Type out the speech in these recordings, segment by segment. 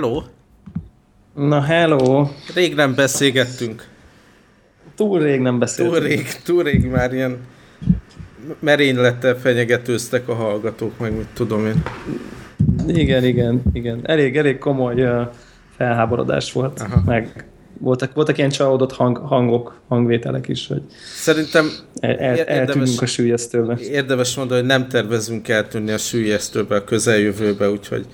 Hello! Na, hello! Rég nem beszélgettünk. Túl rég nem beszéltünk. Túl rég, túl rég már ilyen merénylettel fenyegetőztek a hallgatók, meg mit tudom én. Igen, igen, igen. Elég, elég komoly uh, felháborodás volt, Aha. meg voltak, voltak ilyen csalódott hang, hangok, hangvételek is, hogy Szerintem el, el, eltűnünk a sűjesztőbe. Érdemes mondani, hogy nem tervezünk eltűnni a sűjesztőbe a közeljövőbe, úgyhogy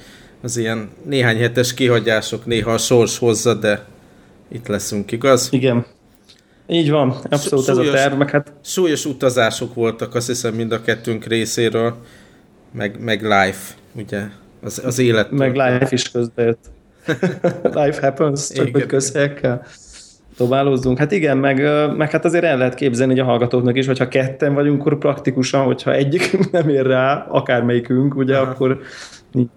az ilyen néhány hetes kihagyások néha a sors hozza, de itt leszünk, igaz? Igen. Így van, abszolút súlyos, ez a terv, meg hát... Súlyos utazások voltak, azt hiszem mind a kettőnk részéről, meg, meg life, ugye, az, az élet. Meg life is közbejött. life happens, csak igen. hogy közhelyekkel dobálózzunk. Hát igen, meg, meg hát azért el lehet képzelni hogy a hallgatóknak is, hogyha ketten vagyunk, akkor praktikusan, hogyha egyik nem ér rá, akármelyikünk, ugye, Aha. akkor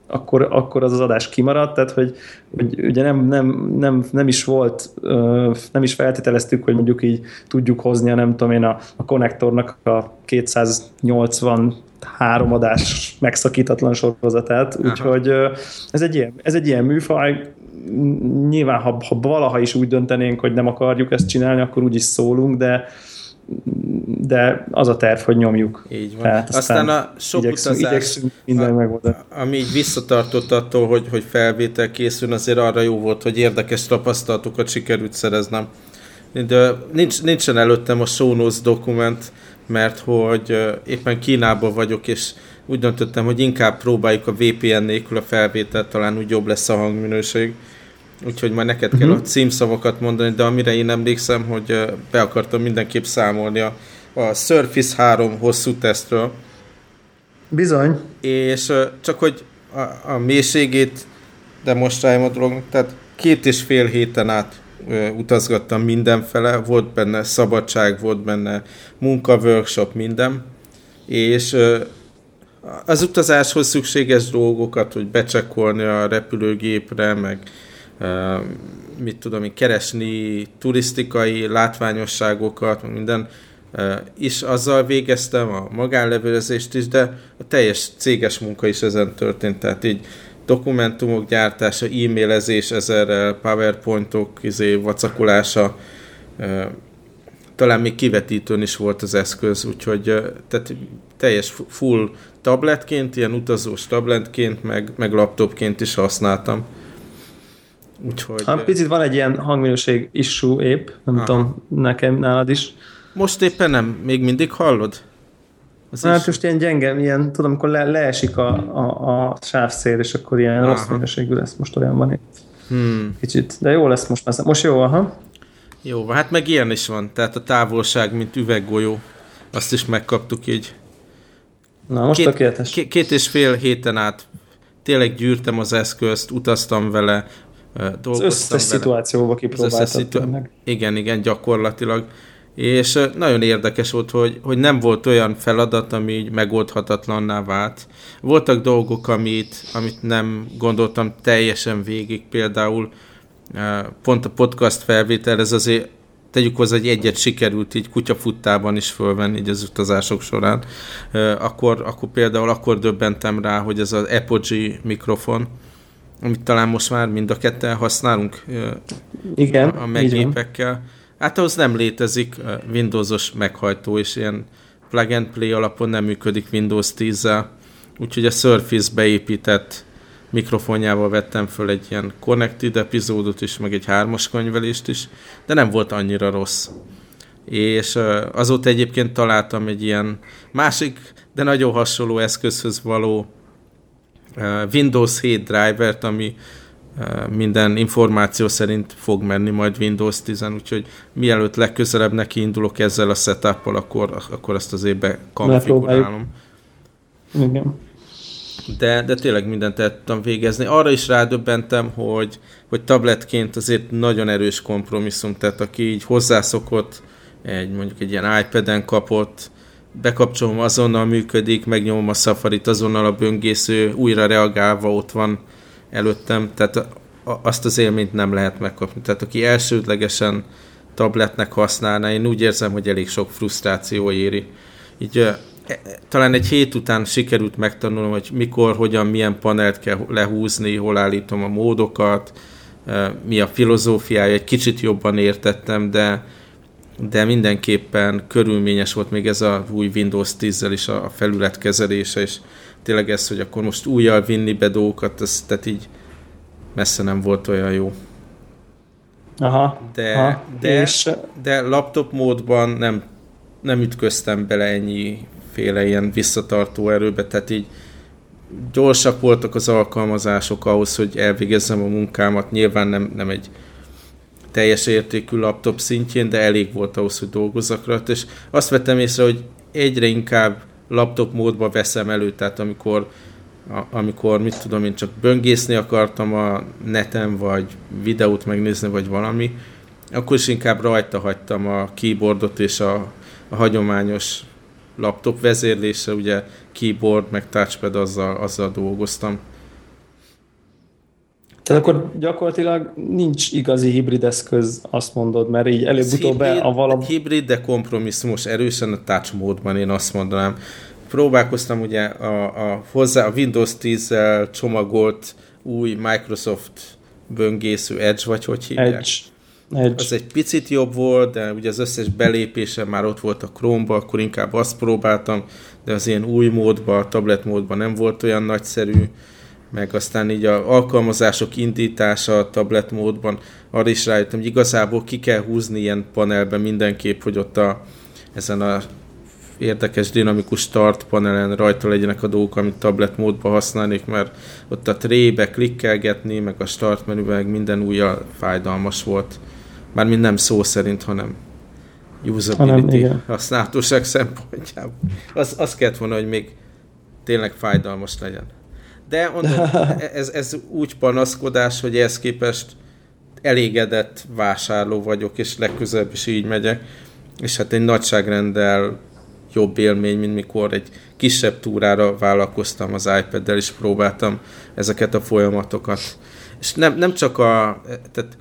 akkor, akkor az az adás kimaradt, tehát hogy, hogy ugye nem, nem, nem, nem is volt, nem is feltételeztük, hogy mondjuk így tudjuk hozni a nem tudom én a, a konnektornak a 283 adás megszakítatlan sorozatát, úgyhogy ez egy ilyen, ez egy ilyen műfaj, nyilván ha, ha valaha is úgy döntenénk, hogy nem akarjuk ezt csinálni, akkor úgy is szólunk, de de az a terv, hogy nyomjuk. Így van. Tehát aztán, aztán a sok igyekszünk, utazás, igyekszünk minden megoldani. ami így visszatartott attól, hogy, hogy felvétel készül, azért arra jó volt, hogy érdekes tapasztalatokat sikerült szereznem. De nincs, nincsen előttem a Sonos dokument, mert hogy éppen Kínában vagyok, és úgy döntöttem, hogy inkább próbáljuk a VPN nélkül a felvételt, talán úgy jobb lesz a hangminőség úgyhogy majd neked kell uh-huh. a címszavakat mondani, de amire én emlékszem, hogy be akartam mindenképp számolni a, a Surface 3 hosszú tesztről. Bizony. És csak hogy a, a mélységét demonstráljam a dolognak, tehát két és fél héten át utazgattam mindenfele, volt benne szabadság, volt benne munka, workshop, minden, és az utazáshoz szükséges dolgokat, hogy becsekkolni a repülőgépre, meg mit tudom én, keresni turisztikai látványosságokat, minden, is azzal végeztem a magánlevőzést is, de a teljes céges munka is ezen történt, tehát így dokumentumok gyártása, e-mailezés ezerrel, powerpointok izé, vacakolása, talán még kivetítőn is volt az eszköz, úgyhogy tehát teljes full tabletként, ilyen utazós tabletként, meg, meg laptopként is használtam. Úgyhogy... Ha picit van egy ilyen hangminőség issue épp, nem Aha. tudom, nekem, nálad is. Most éppen nem, még mindig hallod? Az hát is... most ilyen gyenge, ilyen, tudom, amikor le, leesik a, a, a sávszél, és akkor ilyen Aha. rossz minőségű lesz, most olyan van itt. Hmm. Kicsit, de jó lesz most már. Most jó, aha. Jó, hát meg ilyen is van, tehát a távolság, mint üveggolyó, azt is megkaptuk így. Na, most két, tökéletes. Két, két és fél héten át tényleg gyűrtem az eszközt, utaztam vele, dolgoztam Az összes vele. szituációba kipróbáltad szitu... Igen, igen, gyakorlatilag. És nagyon érdekes volt, hogy, hogy nem volt olyan feladat, ami így megoldhatatlanná vált. Voltak dolgok, amit, amit nem gondoltam teljesen végig, például pont a podcast felvétel, ez azért tegyük hozzá, hogy egyet sikerült így kutyafuttában is fölvenni így az utazások során, akkor, akkor például akkor döbbentem rá, hogy ez az Apogee mikrofon, amit talán most már mind a ketten használunk Igen, a meggépekkel. Hát ahhoz nem létezik Windowsos meghajtó, és ilyen plug and play alapon nem működik Windows 10-zel, úgyhogy a Surface beépített mikrofonjával vettem föl egy ilyen Connected epizódot is, meg egy hármas könyvelést is, de nem volt annyira rossz. És azóta egyébként találtam egy ilyen másik, de nagyon hasonló eszközhöz való Windows 7 drivert, ami minden információ szerint fog menni majd Windows 10 úgyhogy mielőtt legközelebb neki indulok ezzel a setup akkor, akkor ezt azért bekonfigurálom. Igen. De, de tényleg mindent el tudtam végezni. Arra is rádöbbentem, hogy, hogy tabletként azért nagyon erős kompromisszum, tehát aki így hozzászokott, egy, mondjuk egy ilyen iPad-en kapott, bekapcsolom, azonnal működik, megnyomom a safari azonnal a böngésző újra reagálva ott van előttem, tehát azt az élményt nem lehet megkapni. Tehát aki elsődlegesen tabletnek használná, én úgy érzem, hogy elég sok frusztráció éri. Így talán egy hét után sikerült megtanulnom, hogy mikor, hogyan, milyen panelt kell lehúzni, hol állítom a módokat, mi a filozófiája, egy kicsit jobban értettem, de, de mindenképpen körülményes volt még ez a új Windows 10-zel is a felületkezelése, és tényleg ez, hogy akkor most újjal vinni be dolgokat, ez, tehát így messze nem volt olyan jó. Aha, de, aha, de, és... de laptop módban nem, nem ütköztem bele ennyi féle ilyen visszatartó erőbe, tehát így gyorsak voltak az alkalmazások ahhoz, hogy elvégezzem a munkámat. Nyilván nem, nem egy teljes értékű laptop szintjén, de elég volt ahhoz, hogy dolgozzak rajta, és azt vettem észre, hogy egyre inkább laptop módba veszem elő, tehát amikor amikor, mit tudom én, csak böngészni akartam a neten, vagy videót megnézni, vagy valami, akkor is inkább rajta hagytam a keyboardot és a, a hagyományos laptop vezérlése, ugye keyboard, meg touchpad, azzal, azzal dolgoztam. Tehát akkor gyakorlatilag nincs igazi hibrid eszköz, azt mondod, mert így előbb-utóbb a valami... Hibrid, de kompromisszumos, erősen a touch módban én azt mondanám. Próbálkoztam ugye a, a, hozzá a Windows 10-zel csomagolt új Microsoft böngésző Edge, vagy hogy hívják? Edge. Edge. Az egy picit jobb volt, de ugye az összes belépése már ott volt a Chrome-ba, akkor inkább azt próbáltam, de az ilyen új módban, a tablet módban nem volt olyan nagyszerű, meg aztán így a alkalmazások indítása a tablet módban, arra is rájöttem, hogy igazából ki kell húzni ilyen panelben mindenképp, hogy ott a, ezen a érdekes dinamikus start panelen rajta legyenek a dolgok, amit tablet módban használnék, mert ott a trébe klikkelgetni, meg a start menüben meg minden újra fájdalmas volt. Mármint nem szó szerint, hanem usability, hanem, használhatóság szempontjából. Az, az kellett volna, hogy még tényleg fájdalmas legyen. De mondom, ez, ez úgy panaszkodás, hogy ehhez képest elégedett vásárló vagyok, és legközelebb is így megyek, és hát egy nagyságrendel jobb élmény, mint mikor egy kisebb túrára vállalkoztam az iPad-del, és próbáltam ezeket a folyamatokat. És nem, nem csak a, tehát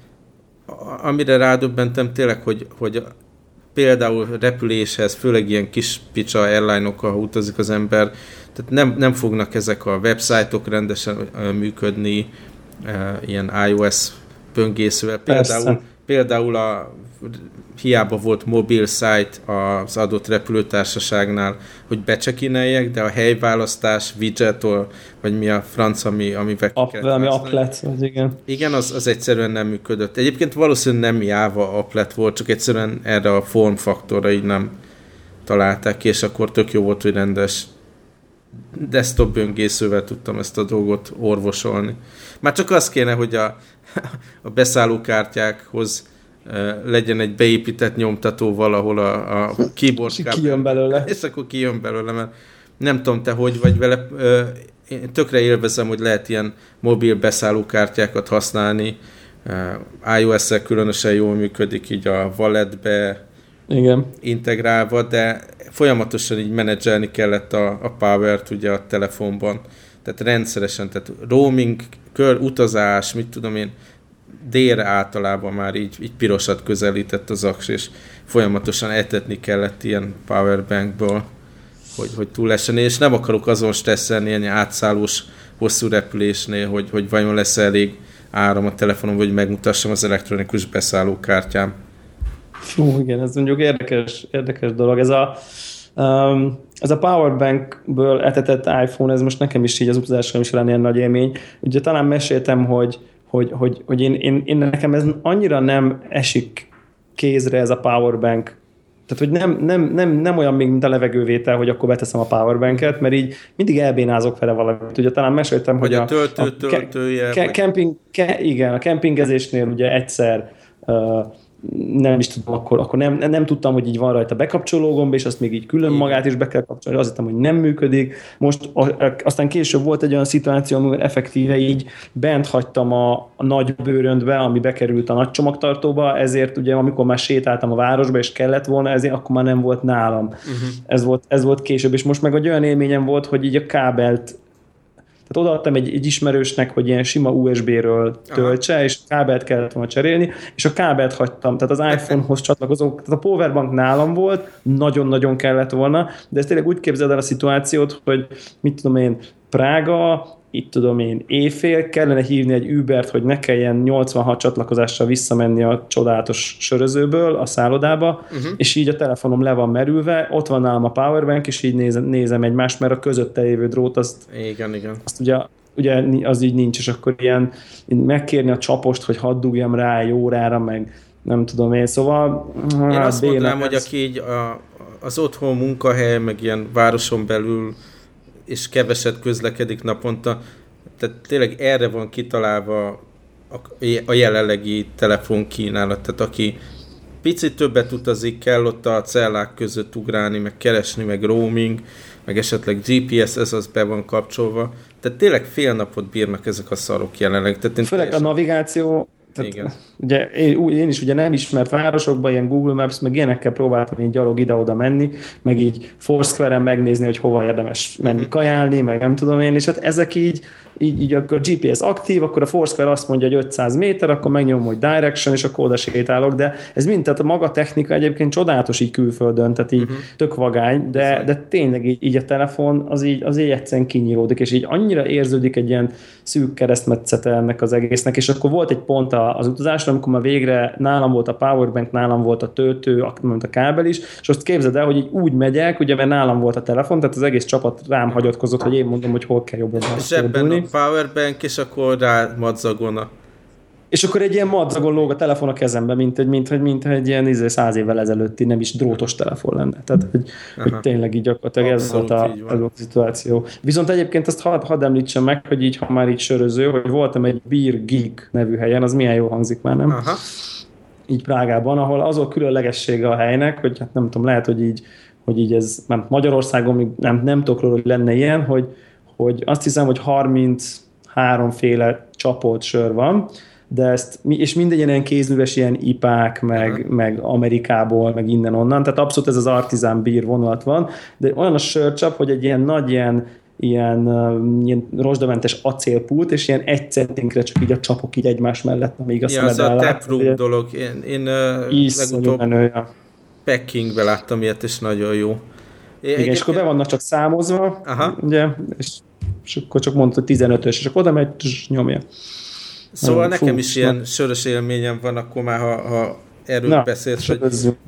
amire rádöbbentem tényleg, hogy, hogy például repüléshez, főleg ilyen kis picsa airline-okkal, ha utazik az ember, tehát nem, nem fognak ezek a websájtok rendesen működni, ilyen iOS böngészővel. Például, például a hiába volt mobil site az adott repülőtársaságnál, hogy becsekineljek, de a helyválasztás, widget vagy mi a franc, ami, amivel App, valami applet, az igen. Igen, az, az egyszerűen nem működött. Egyébként valószínűleg nem Java applet volt, csak egyszerűen erre a formfaktorra így nem találták és akkor tök jó volt, hogy rendes desktop böngészővel tudtam ezt a dolgot orvosolni. Már csak az kéne, hogy a, a beszállókártyákhoz legyen egy beépített nyomtató valahol a, a keyboard és kijön belőle. És akkor kijön belőle, mert nem tudom te, hogy vagy vele. Én tökre élvezem, hogy lehet ilyen mobil beszállókártyákat használni. iOS-el különösen jól működik, így a walletbe Igen. integrálva, de folyamatosan így menedzselni kellett a, a power-t ugye a telefonban. Tehát rendszeresen, tehát roaming, kör, utazás, mit tudom én, délre általában már így, így pirosat közelített az aks, és folyamatosan etetni kellett ilyen powerbankból, hogy, hogy túl essen, és nem akarok azon stresszelni ilyen átszállós hosszú repülésnél, hogy, hogy vajon lesz elég áram a telefonon, vagy megmutassam az elektronikus beszállókártyám. Fú, igen, ez mondjuk érdekes, érdekes dolog. Ez a, um, ez a powerbankből etetett iPhone, ez most nekem is így az utazásra is lenne ilyen nagy élmény. Ugye talán meséltem, hogy hogy, hogy, hogy én, én, én, nekem ez annyira nem esik kézre ez a powerbank, tehát, hogy nem, nem, nem, nem olyan még, mint a levegővétel, hogy akkor beteszem a powerbanket, mert így mindig elbénázok vele valamit. Ugye talán meséltem, hogy, hogy a, a töltő, töltője. Ke, kemping, ke, igen, a kempingezésnél ugye egyszer uh, nem is tudom, akkor, akkor nem, nem tudtam, hogy így van rajta bekapcsoló gomb, és azt még így külön magát is be kell kapcsolni, azt hittem, hogy nem működik. Most aztán később volt egy olyan szituáció, amivel effektíve így bent hagytam a, a nagy bőröntbe, ami bekerült a nagy csomagtartóba, ezért ugye amikor már sétáltam a városba, és kellett volna, ezért akkor már nem volt nálam. Uh-huh. Ez, volt, ez volt később, és most meg egy olyan élményem volt, hogy így a kábelt Tehát odaadtam egy, egy ismerősnek, hogy ilyen sima USB-ről töltse, Aha. és kábelt kellett volna cserélni, és a kábelt hagytam. Tehát az iPhone-hoz csatlakozó, tehát a powerbank nálam volt, nagyon-nagyon kellett volna, de ezt tényleg úgy képzeld el a szituációt, hogy mit tudom én, Prága, itt tudom én, éjfél, kellene hívni egy Ubert, hogy ne kelljen 86 csatlakozással visszamenni a csodálatos sörözőből a szállodába, uh-huh. és így a telefonom le van merülve, ott van nálam a powerbank, és így nézem, nézem egymást, mert a közötte lévő drót azt, igen, igen. azt ugye ugye az így nincs, és akkor ilyen megkérni a csapost, hogy hadd dugjam rá egy órára, meg nem tudom én, szóval... Én hát, azt mondanám, hogy aki így a, az otthon munkahely, meg ilyen városon belül és keveset közlekedik naponta. Tehát tényleg erre van kitalálva a jelenlegi telefonkínálat, tehát aki picit többet utazik, kell ott a cellák között ugrálni, meg keresni, meg roaming, meg esetleg GPS, ez az be van kapcsolva. Tehát tényleg fél napot bírnak ezek a szarok jelenleg. Tehát Főleg teljesen... a navigáció tehát, Igen. Ugye én, én is ugye nem ismert városokban, ilyen Google Maps, meg ilyenekkel próbáltam így gyalog ide-oda menni, meg így Foursquare-en megnézni, hogy hova érdemes menni mhm. kajálni, meg nem tudom én, és hát ezek így így, így akkor GPS aktív, akkor a Foursquare azt mondja, hogy 500 méter, akkor megnyomom, hogy direction, és akkor oda sétálok, de ez mind, tehát a maga technika egyébként csodálatos így külföldön, tehát így uh-huh. tök vagány, de, de tényleg így, így a telefon az így, az így egyszerűen kinyílódik, és így annyira érződik egy ilyen szűk keresztmetszete ennek az egésznek, és akkor volt egy pont az utazásra, amikor már végre nálam volt a powerbank, nálam volt a töltő, a, a kábel is, és azt képzeld el, hogy így úgy megyek, ugye mert nálam volt a telefon, tehát az egész csapat rám hagyatkozott, hogy én mondom, hogy hol kell jobban fordulni powerbank, és akkor rá madzagona. És akkor egy ilyen madzagon lóg a telefon a kezembe, mint egy, mint, mint, mint egy ilyen izé, száz évvel ezelőtti nem is drótos telefon lenne. Tehát, hogy, hogy tényleg így gyakorlatilag ez volt a, ez a szituáció. Viszont egyébként azt hadd had említsem meg, hogy így, ha már így söröző, hogy voltam egy Beer Geek nevű helyen, az milyen jó hangzik már, nem? Aha. Így Prágában, ahol az a különlegessége a helynek, hogy hát nem tudom, lehet, hogy így, hogy így ez, nem, Magyarországon még nem, nem tudok róla, hogy lenne ilyen, hogy, hogy azt hiszem, hogy 33 féle csapolt sör van, de ezt, és minden ilyen kézműves ilyen ipák, meg, meg Amerikából, meg innen-onnan, tehát abszolút ez az artizán bír vonulat van, de olyan a sörcsap, hogy egy ilyen nagy ilyen ilyen, uh, ilyen rozsdamentes acélpult, és ilyen egy centinkre csak így a csapok így egymás mellett, amíg a ja, az a taproom dolog. Én, én legutóbb menő, Pekkingbe láttam ilyet, és nagyon jó. Igen, és akkor be vannak csak számozva, Aha. ugye, és és akkor csak mondta 15-ös, és akkor oda megy, és nyomja. Szóval Na, nekem fú, is ilyen sörös élményem van, akkor már ha, ha erről Na, beszélsz, hogy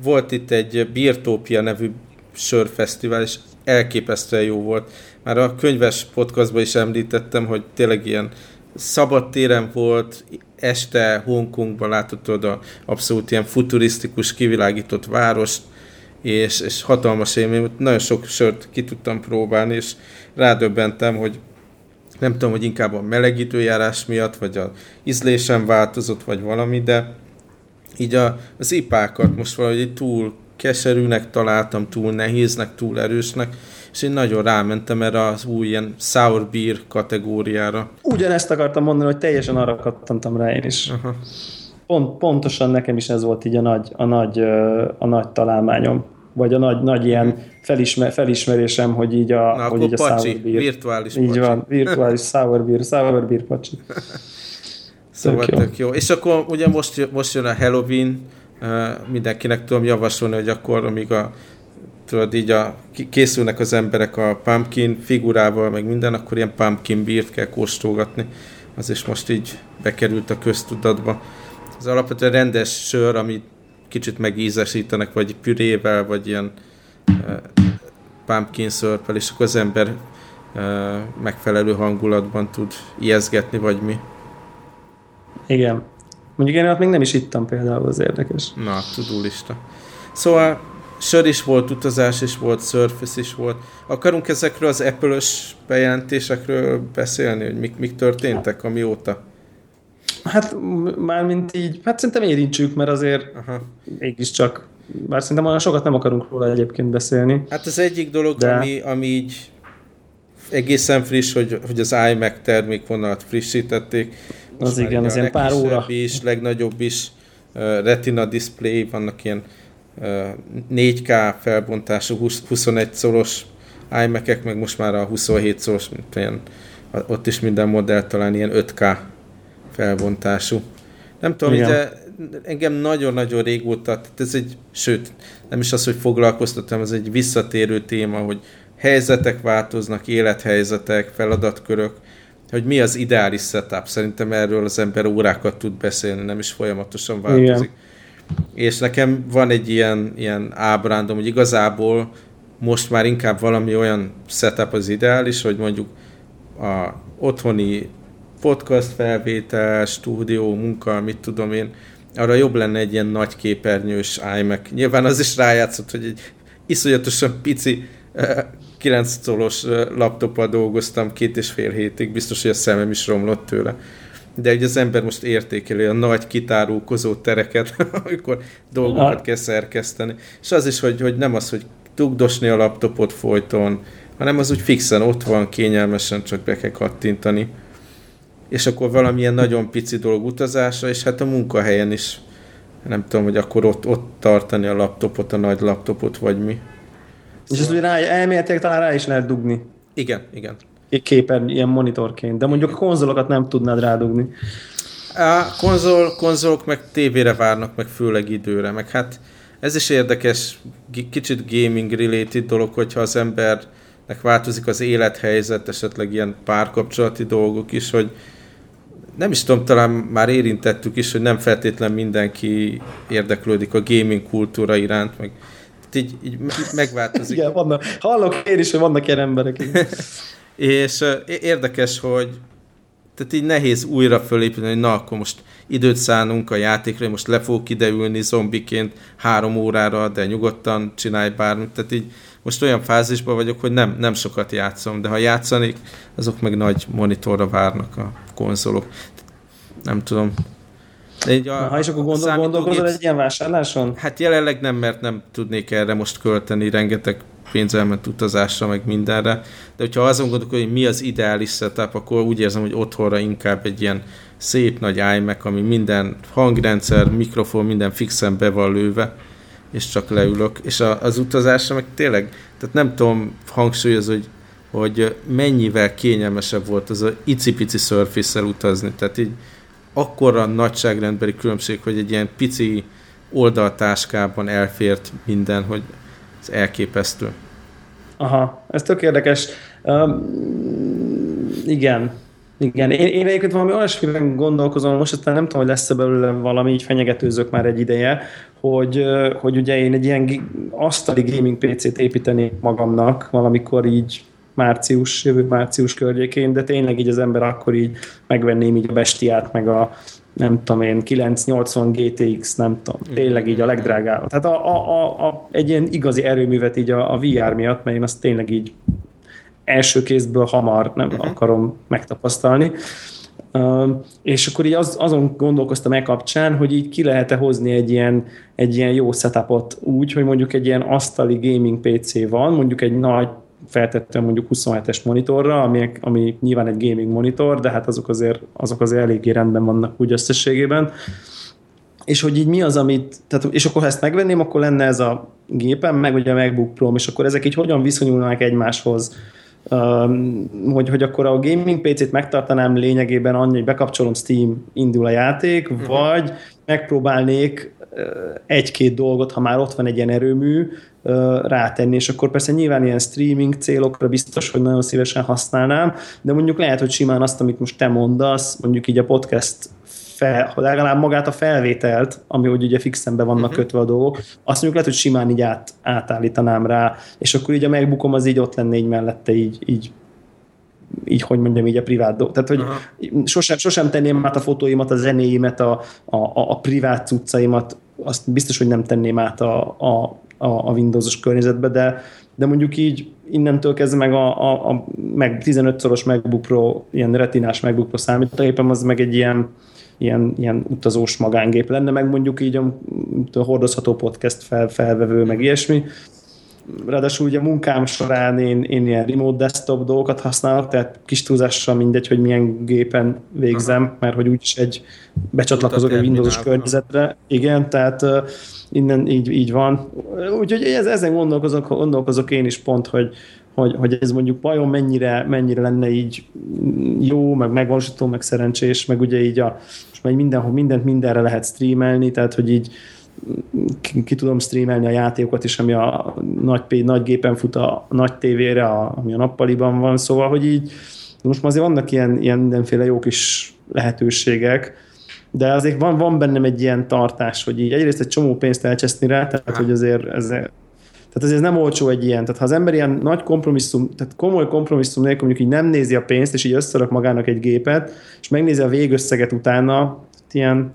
volt itt egy Birtópia nevű sörfesztivál, és elképesztően jó volt. Már a könyves podcastban is említettem, hogy tényleg ilyen szabad téren volt, este Hongkongban látottad a abszolút ilyen futurisztikus, kivilágított várost, és, és hatalmas élmény, nagyon sok sört ki tudtam próbálni, és rádöbbentem, hogy nem tudom, hogy inkább a melegítőjárás miatt, vagy a ízlésem változott, vagy valami, de így a, az ipákat most valahogy túl keserűnek találtam, túl nehéznek, túl erősnek, és én nagyon rámentem erre az új ilyen sour beer kategóriára. Ugyanezt akartam mondani, hogy teljesen arra kattantam rá én is. Aha. Pont, pontosan nekem is ez volt így a nagy, a nagy, a nagy találmányom vagy a nagy, nagy ilyen felismer, felismerésem, hogy így a, Na, hogy így a pacsi, sour beer. virtuális Így pacsi. van, virtuális sour beer, sour beer pacsi. Szóval tök jó. tök jó. És akkor ugye most, most jön a Halloween, mindenkinek tudom javasolni, hogy akkor, amíg a tudod, így a, készülnek az emberek a pumpkin figurával, meg minden, akkor ilyen pumpkin beert kell kóstolgatni. Az is most így bekerült a köztudatba. Az alapvetően rendes sör, amit kicsit megízesítenek, vagy pürével, vagy ilyen uh, pumpkin szörpel, és akkor az ember uh, megfelelő hangulatban tud ijeszgetni, vagy mi. Igen. Mondjuk én ott még nem is ittam például, az érdekes. Na, tudulista. Szóval sör is volt, utazás is volt, Surface is volt. Akarunk ezekről az Apple-ös bejelentésekről beszélni, hogy mik, mik történtek amióta? Hát mármint így, hát szerintem érintsük, mert azért Aha. mégiscsak, bár szerintem olyan sokat nem akarunk róla egyébként beszélni. Hát az egyik dolog, de... ami, ami így egészen friss, hogy, hogy az iMac termékvonalat frissítették. Az igen, az ilyen pár óra. is, legnagyobb is, uh, retina display, vannak ilyen uh, 4K felbontású 20, 21 szoros iMac-ek, meg most már a 27 szoros, mint olyan ott is minden modell talán ilyen 5K felbontású. Nem tudom, de engem nagyon-nagyon régóta, tehát ez egy, sőt, nem is az, hogy foglalkoztatom, ez egy visszatérő téma, hogy helyzetek változnak, élethelyzetek, feladatkörök, hogy mi az ideális setup. Szerintem erről az ember órákat tud beszélni, nem is folyamatosan változik. Igen. És nekem van egy ilyen, ilyen ábrándom, hogy igazából most már inkább valami olyan setup az ideális, hogy mondjuk a otthoni podcast felvétel, stúdió, munka, mit tudom én, arra jobb lenne egy ilyen nagy képernyős iMac. Nyilván az is rájátszott, hogy egy iszonyatosan pici 9 colos laptoppal dolgoztam két és fél hétig, biztos, hogy a szemem is romlott tőle. De ugye az ember most értékeli a nagy kitárulkozó tereket, amikor dolgokat kell szerkeszteni. És az is, hogy, hogy nem az, hogy tugdosni a laptopot folyton, hanem az úgy fixen ott van, kényelmesen csak be kell kattintani. És akkor valamilyen nagyon pici dolog utazásra, és hát a munkahelyen is nem tudom, hogy akkor ott, ott tartani a laptopot, a nagy laptopot, vagy mi. És ezt ugye rá, elméletileg talán rá is lehet dugni. Igen, igen. Egy képen, ilyen monitorként, de mondjuk a konzolokat nem tudnád rádugni. A konzol, konzolok meg tévére várnak, meg főleg időre, meg hát ez is érdekes, kicsit gaming related dolog, hogyha az embernek változik az élethelyzet, esetleg ilyen párkapcsolati dolgok is, hogy nem is tudom, talán már érintettük is, hogy nem feltétlen mindenki érdeklődik a gaming kultúra iránt, meg így, így megváltozik. Igen, vannak, hallok én is, hogy vannak ilyen emberek. és érdekes, hogy tehát így nehéz újra fölépíteni, hogy na, akkor most időt szánunk a játékra, most le fogok ideülni zombiként három órára, de nyugodtan csinálj bármit. Tehát így most olyan fázisban vagyok, hogy nem, nem sokat játszom, de ha játszanék, azok meg nagy monitorra várnak a konzolok. Nem tudom, így a, ha és akkor gondol, gondolkozol egy ilyen vásárláson? Hát jelenleg nem, mert nem tudnék erre most költeni, rengeteg pénz elment utazásra, meg mindenre, de hogyha azon gondolkodom, hogy mi az ideális setup, akkor úgy érzem, hogy otthonra inkább egy ilyen szép nagy iMac, ami minden hangrendszer, mikrofon, minden fixen be van lőve, és csak leülök. És a, az utazásra meg tényleg, tehát nem tudom hangsúlyozni, hogy, hogy mennyivel kényelmesebb volt az a icipici surface utazni. Tehát így akkora nagyságrendbeli különbség, hogy egy ilyen pici oldaltáskában elfért minden, hogy ez elképesztő. Aha, ez tök érdekes. Um, igen, igen, én, én egyébként valami olyasmiben gondolkozom, most aztán nem tudom, hogy lesz-e belőle valami, így fenyegetőzök már egy ideje, hogy, hogy ugye én egy ilyen asztali gaming PC-t építeni magamnak, valamikor így március, jövő március környékén, de tényleg így az ember akkor így megvenném így a bestiát, meg a nem tudom én, 980 GTX, nem tudom, tényleg így a legdrágább. Tehát a, a, a, a, egy ilyen igazi erőművet így a, a VR miatt, mert én azt tényleg így első kézből hamar nem uh-huh. akarom megtapasztalni. Uh, és akkor így az, azon gondolkoztam e kapcsán, hogy így ki lehet-e hozni egy ilyen, egy ilyen jó setupot úgy, hogy mondjuk egy ilyen asztali gaming PC van, mondjuk egy nagy feltettem mondjuk 27-es monitorra, ami, ami nyilván egy gaming monitor, de hát azok azért, azok azért eléggé rendben vannak úgy összességében. És hogy így mi az, amit, tehát, és akkor ha ezt megvenném, akkor lenne ez a gépem, meg ugye a MacBook Pro, és akkor ezek így hogyan viszonyulnak egymáshoz, Um, hogy, hogy akkor a gaming PC-t megtartanám lényegében annyi, hogy bekapcsolom Steam, indul a játék, uh-huh. vagy megpróbálnék egy-két dolgot, ha már ott van egy ilyen erőmű, rátenni, és akkor persze nyilván ilyen streaming célokra biztos, hogy nagyon szívesen használnám, de mondjuk lehet, hogy simán azt, amit most te mondasz, mondjuk így a podcast fel, legalább magát a felvételt, ami hogy ugye fixen be vannak uh-huh. kötve a dolgok, azt mondjuk lehet, hogy simán így át, átállítanám rá, és akkor így a megbukom az így ott lenne így mellette, így, így így, hogy mondjam, így a privát dolog. Tehát, hogy uh-huh. sosem, sosem tenném át a fotóimat, a zenéimet, a, a, a privát cuccaimat, azt biztos, hogy nem tenném át a, a, a Windows-os környezetbe, de, de mondjuk így innentől kezdve meg a, a, a meg 15-szoros MacBook Pro, ilyen retinás MacBook Pro számítógépem, az meg egy ilyen, ilyen, ilyen utazós magángép lenne, meg mondjuk így a, a hordozható podcast fel, felvevő, meg ilyesmi. Ráadásul ugye munkám során én, én ilyen remote desktop dolgokat használok, tehát kis túlzással mindegy, hogy milyen gépen végzem, Aha. mert hogy úgyis egy becsatlakozok egy Windows-os környezetre. Igen, tehát uh, innen így, így van. Úgyhogy ez, ezen gondolkozok, gondolkozok én is pont, hogy, hogy, hogy ez mondjuk vajon mennyire, mennyire lenne így jó, meg megvalósító, meg szerencsés, meg ugye így a, most már mindenhol mindent mindenre lehet streamelni, tehát hogy így ki, ki tudom streamelni a játékokat is, ami a nagy, nagy gépen fut a nagy tévére, a, ami a nappaliban van, szóval, hogy így most már azért vannak ilyen, ilyen mindenféle jó kis lehetőségek, de azért van, van bennem egy ilyen tartás, hogy így egyrészt egy csomó pénzt elcseszni rá, tehát hogy azért ez, tehát azért ez nem olcsó egy ilyen. Tehát ha az ember ilyen nagy kompromisszum, tehát komoly kompromisszum nélkül mondjuk így nem nézi a pénzt, és így összerak magának egy gépet, és megnézi a végösszeget utána, ilyen,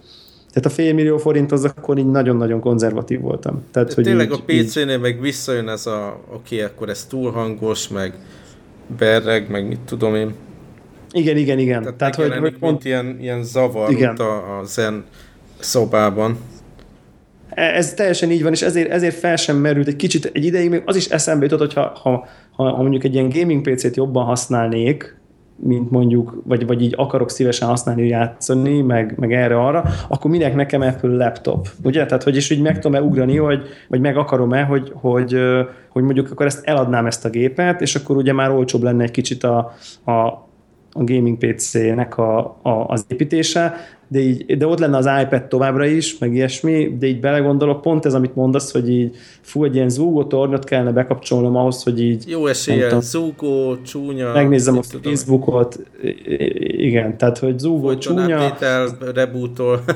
tehát a fél millió forint az akkor így nagyon-nagyon konzervatív voltam. Tehát, hogy tényleg így, a PC-nél így... meg visszajön ez a, oké, okay, akkor ez túl hangos, meg berreg, meg mit tudom én. Igen, igen, igen. Tehát, Tehát hogy, hogy pont ilyen, ilyen zavar igen. a, a zen szobában. E, ez teljesen így van, és ezért, ezért fel sem merült egy kicsit, egy ideig még az is eszembe jutott, hogy ha, ha, ha mondjuk egy ilyen gaming PC-t jobban használnék, mint mondjuk, vagy, vagy így akarok szívesen használni, játszani, meg, meg erre-arra, akkor minek nekem Apple laptop? Ugye? Tehát, hogy is úgy meg tudom-e ugrani, hogy, vagy meg akarom-e, hogy, hogy, hogy mondjuk akkor ezt eladnám ezt a gépet, és akkor ugye már olcsóbb lenne egy kicsit a, a, a gaming PC-nek a, a, az építése, de, így, de ott lenne az iPad továbbra is, meg ilyesmi, de így belegondolok, pont ez, amit mondasz, hogy így fú, egy ilyen zúgó tornyot kellene bekapcsolnom ahhoz, hogy így... Jó esélye, zúgó, csúnya... Megnézem a tudom. Facebookot, igen, tehát, hogy zúgó, Folyton csúnya... Update-el, rebootol.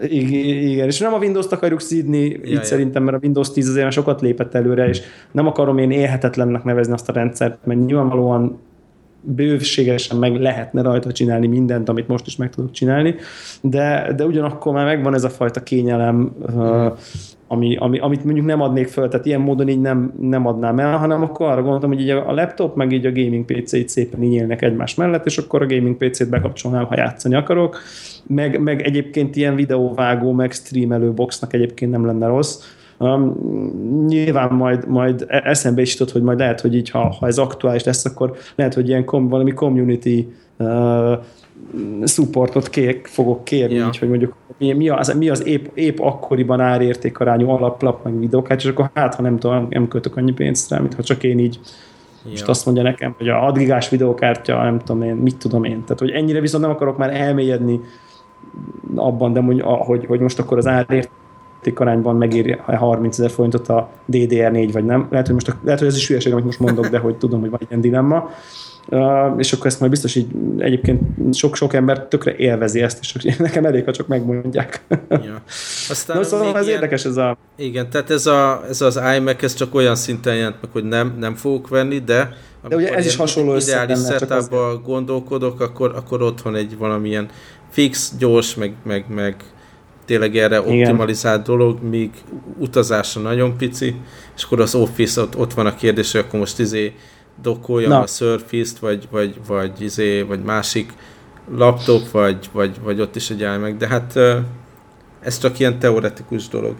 Igen, és nem a Windows-t akarjuk szídni, ja, így ja. szerintem, mert a Windows 10 azért sokat lépett előre, és nem akarom én élhetetlennek nevezni azt a rendszert, mert nyilvánvalóan bőségesen meg lehetne rajta csinálni mindent, amit most is meg tudok csinálni, de, de ugyanakkor már megvan ez a fajta kényelem, ami, ami, amit mondjuk nem adnék föl, tehát ilyen módon így nem, nem adnám el, hanem akkor arra gondoltam, hogy így a laptop meg így a gaming PC így szépen így élnek egymás mellett, és akkor a gaming PC-t bekapcsolnám, ha játszani akarok, meg, meg egyébként ilyen videóvágó, meg streamelő boxnak egyébként nem lenne rossz, Um, nyilván majd, majd e- eszembe is jutott, hogy majd lehet, hogy így, ha, ha ez aktuális lesz, akkor lehet, hogy ilyen kom, valami community uh, supportot kér, fogok kérni, ja. így, hogy mondjuk mi, mi az, mi az épp, épp akkoriban árértékarányú alaplap, meg videókát, és akkor hát, ha nem tudom, nem költök annyi pénzt rá, mint ha csak én így Ja. Most azt mondja nekem, hogy a 6 gigás videókártya, nem tudom én, mit tudom én. Tehát, hogy ennyire viszont nem akarok már elmélyedni abban, de mondjuk, hogy, hogy most akkor az árért arányban megéri 30 ezer forintot a DDR4, vagy nem. Lehet, hogy, most, lehet, hogy ez is hülyeség, amit most mondok, de hogy tudom, hogy van ilyen dilemma. Uh, és akkor ezt majd biztos így egyébként sok-sok ember tökre élvezi ezt, és nekem elég, ha csak megmondják. Ja. Aztán no, szóval ez ilyen, érdekes ez a... Igen, tehát ez, a, ez az iMac, ez csak olyan szinten jelent meg, hogy nem, nem fogok venni, de de ugye ez is hasonló ideális setup gondolkodok, akkor, akkor otthon egy valamilyen fix, gyors, meg, meg, meg tényleg erre optimalizált Igen. dolog, míg utazásra nagyon pici, és akkor az Office, ott, ott van a kérdés, hogy akkor most izé dokoljam Na. a Surface-t, vagy, vagy, vagy, izé, vagy másik laptop, vagy, vagy, vagy ott is egy meg, de hát ez csak ilyen teoretikus dolog.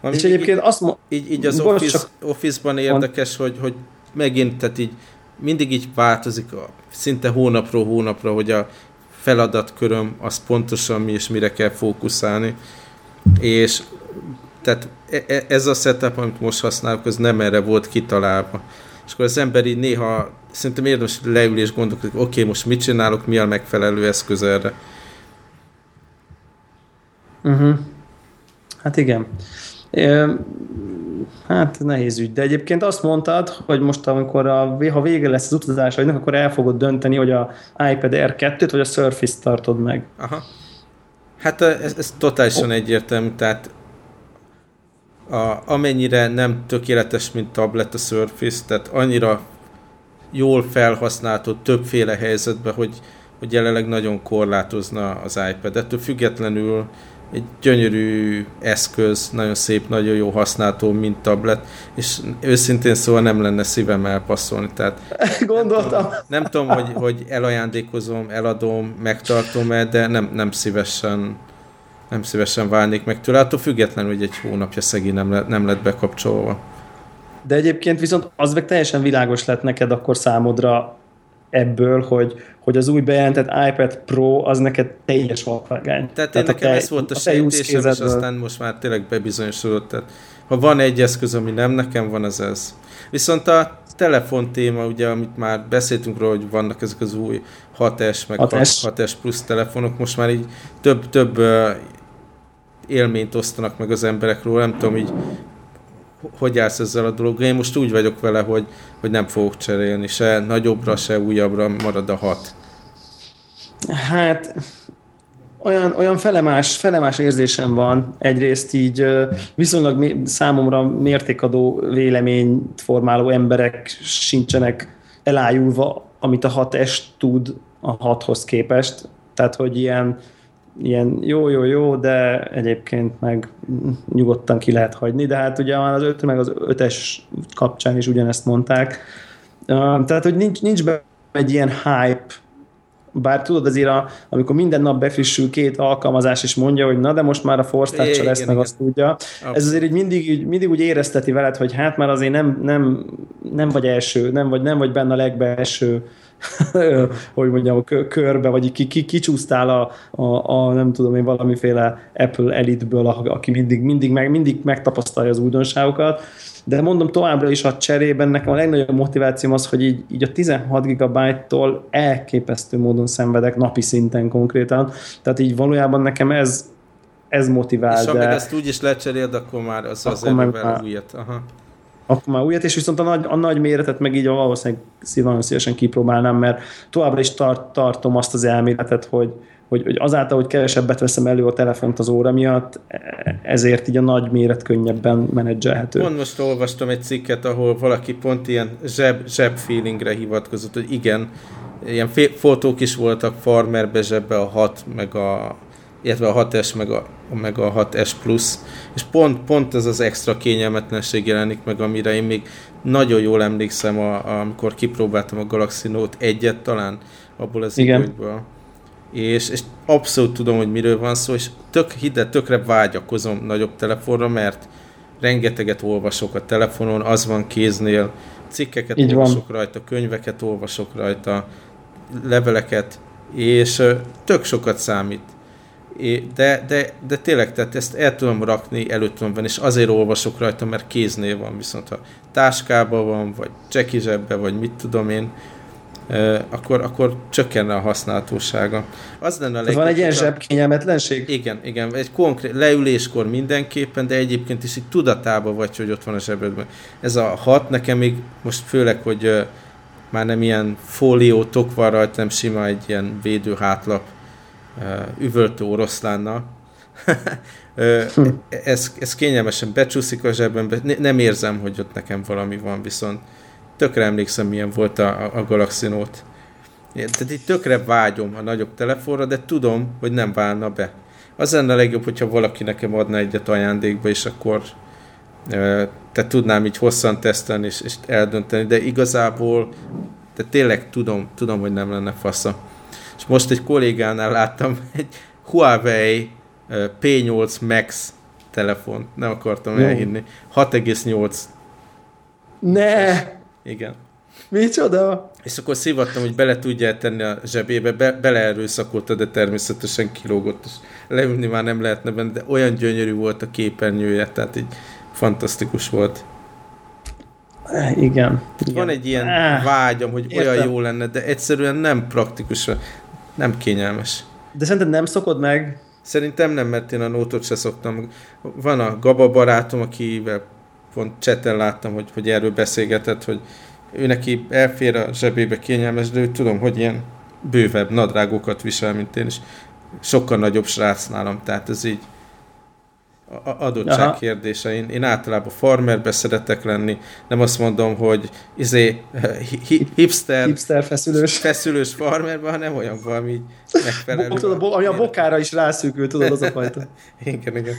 Ami és egyébként így, azt mo- így, így az Office, csak... Office-ban érdekes, hogy, hogy megint, tehát így mindig így változik a, szinte hónapról hónapra, hogy a feladatköröm az pontosan mi és mire kell fókuszálni. És tehát e, e, ez a setup, amit most használok, az nem erre volt kitalálva. És akkor az ember így néha szerintem érdemes leül és gondolkodik, oké, okay, most mit csinálok, mi a megfelelő eszköz erre. Uh-huh. Hát igen. Hát nehéz ügy, de egyébként azt mondtad, hogy most amikor a, ha vége lesz az utazásaidnak, akkor el fogod dönteni, hogy a iPad Air 2-t vagy a Surface-t tartod meg. Aha. Hát ez, ez totálisan oh. egyértelmű, tehát a, amennyire nem tökéletes, mint tablet a Surface, tehát annyira jól felhasználható többféle helyzetben, hogy, hogy jelenleg nagyon korlátozna az iPad. Ettől függetlenül egy gyönyörű eszköz, nagyon szép, nagyon jó használható, mint tablet, és őszintén szóval nem lenne szívem elpasszolni. Tehát Gondoltam. Nem, nem tudom, hogy, hogy elajándékozom, eladom, megtartom-e, de nem, nem szívesen nem szívesen válnék meg tőle, attól függetlenül, hogy egy hónapja szegény nem, le, nem lett bekapcsolva. De egyébként viszont az meg teljesen világos lett neked akkor számodra ebből, hogy, hogy az új bejelentett iPad Pro az neked teljes vakvágány. Tehát, tehát nekem te, ez volt a, a sejtésem, és aztán most már tényleg bebizonyosodott. Tehát, ha van egy eszköz, ami nem nekem van, az ez. Viszont a telefon téma, ugye, amit már beszéltünk róla, hogy vannak ezek az új 6S, meg 6S, 6S plusz telefonok, most már így több, több élményt osztanak meg az emberek róla, nem tudom így hogy állsz ezzel a dologgal. Én most úgy vagyok vele, hogy, hogy nem fogok cserélni, se nagyobbra, se újabbra marad a hat. Hát olyan, olyan felemás, felemás érzésem van. Egyrészt így viszonylag számomra mértékadó véleményt formáló emberek sincsenek elájulva, amit a 6S tud a 6-hoz képest. Tehát, hogy ilyen, ilyen jó, jó, jó, de egyébként meg nyugodtan ki lehet hagyni, de hát ugye már az 5 meg az 5-es kapcsán is ugyanezt mondták. Tehát, hogy nincs, nincs be egy ilyen hype bár tudod azért, a, amikor minden nap befrissül két alkalmazás, és mondja, hogy na de most már a touch lesz, meg azt tudja. Okay. Ez azért így mindig, mindig úgy érezteti veled, hogy hát már azért nem, nem, nem vagy első, nem vagy, nem vagy benne a legbelső hogy mondjam, körbe, vagy ki, ki, kicsúsztál a, a, a, nem tudom én, valamiféle Apple Elite-ből, aki mindig, mindig, meg, mindig megtapasztalja az újdonságokat de mondom továbbra is a cserében nekem a legnagyobb motivációm az, hogy így, így a 16 GB-tól elképesztő módon szenvedek napi szinten konkrétan, tehát így valójában nekem ez, ez motivál. És ha de... ezt úgy is lecseréld, akkor már az akkor az erővel már... újat. Aha akkor már újat, és viszont a nagy, a nagy méretet meg így valószínűleg nagyon szívesen kipróbálnám, mert továbbra is tart, tartom azt az elméletet, hogy, hogy, hogy azáltal, hogy kevesebbet veszem elő a telefont az óra miatt, ezért így a nagy méret könnyebben menedzselhető. Pont most olvastam egy cikket, ahol valaki pont ilyen zseb, zseb feelingre hivatkozott, hogy igen, ilyen fotók is voltak farmerbe zsebbe a 6, meg a illetve a 6S, meg a, meg a 6S Plus, és pont, pont ez az extra kényelmetlenség jelenik meg, amire én még nagyon jól emlékszem, a, amikor kipróbáltam a Galaxy Note 1-et talán, abból az időkből és, és abszolút tudom, hogy miről van szó, és tök hidd tökre vágyakozom nagyobb telefonra, mert rengeteget olvasok a telefonon, az van kéznél, cikkeket Így olvasok van. rajta, könyveket olvasok rajta, leveleket, és tök sokat számít. De, de, de tényleg, tehát ezt el tudom rakni, előtt tudom venni, és azért olvasok rajta, mert kéznél van, viszont ha táskában van, vagy cseki zsebbe, vagy mit tudom én, akkor, akkor csökkenne a használhatósága. Az lenne a Van egy ilyen zsebkényelmetlenség? Igen, igen, egy konkrét leüléskor mindenképpen, de egyébként is így tudatában vagy, hogy ott van a zsebedben. Ez a hat nekem még most főleg, hogy már nem ilyen fólió tok van rajta, nem sima egy ilyen védő hátlap üvöltő oroszlánnal. Hm. ez, ez kényelmesen becsúszik a zsebembe, nem érzem, hogy ott nekem valami van, viszont tökre emlékszem, milyen volt a, a Galaxy Note. Tehát itt tökre vágyom a nagyobb telefonra, de tudom, hogy nem válna be. Az lenne a legjobb, hogyha valaki nekem adna egyet ajándékba, és akkor te tudnám így hosszan tesztelni és, és eldönteni, de igazából de tényleg tudom, tudom, hogy nem lenne fasza. És most egy kollégánál láttam egy Huawei P8 Max telefont, nem akartam elhinni. 6,8 ne! Igen. Micsoda? És akkor szívattam, hogy bele tudja tenni a zsebébe, be, beleerőszakolta, de természetesen kilógott, és leülni már nem lehetne benne, de olyan gyönyörű volt a képernyője, tehát így fantasztikus volt. Igen. igen. Van egy ilyen ah, vágyam, hogy értem. olyan jó lenne, de egyszerűen nem praktikus, nem kényelmes. De szerinted nem szokod meg? Szerintem nem, mert én a nótot se szoktam. Van a Gaba barátom, akivel pont cseten láttam, hogy, hogy erről beszélgetett, hogy ő neki elfér a zsebébe kényelmes, de ő tudom, hogy ilyen bővebb nadrágokat visel, mint én, és sokkal nagyobb srác nálam, tehát ez így adottság Aha. kérdése. Én, én általában farmerbe szeretek lenni, nem azt mondom, hogy izé, hi, hipster, hipster feszülős. feszülős farmerbe, hanem olyan valami megfelelő. Tudod, ami a bokára is rászűkül, tudod, az a fajta. igen, igen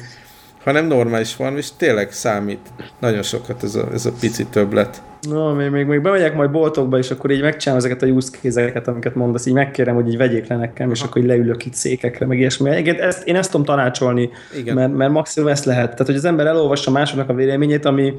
hanem normális van, és tényleg számít nagyon sokat ez a, ez a pici többlet. No, még, még, még bemegyek majd boltokba, és akkor így megcsinálom ezeket a use case amiket mondasz, így megkérem, hogy így vegyék le nekem, és akkor így leülök itt székekre, meg ilyesmi. Egyébként ezt, én ezt tudom tanácsolni, Igen. mert, mert maximum ezt lehet. Tehát, hogy az ember elolvassa másoknak a véleményét, ami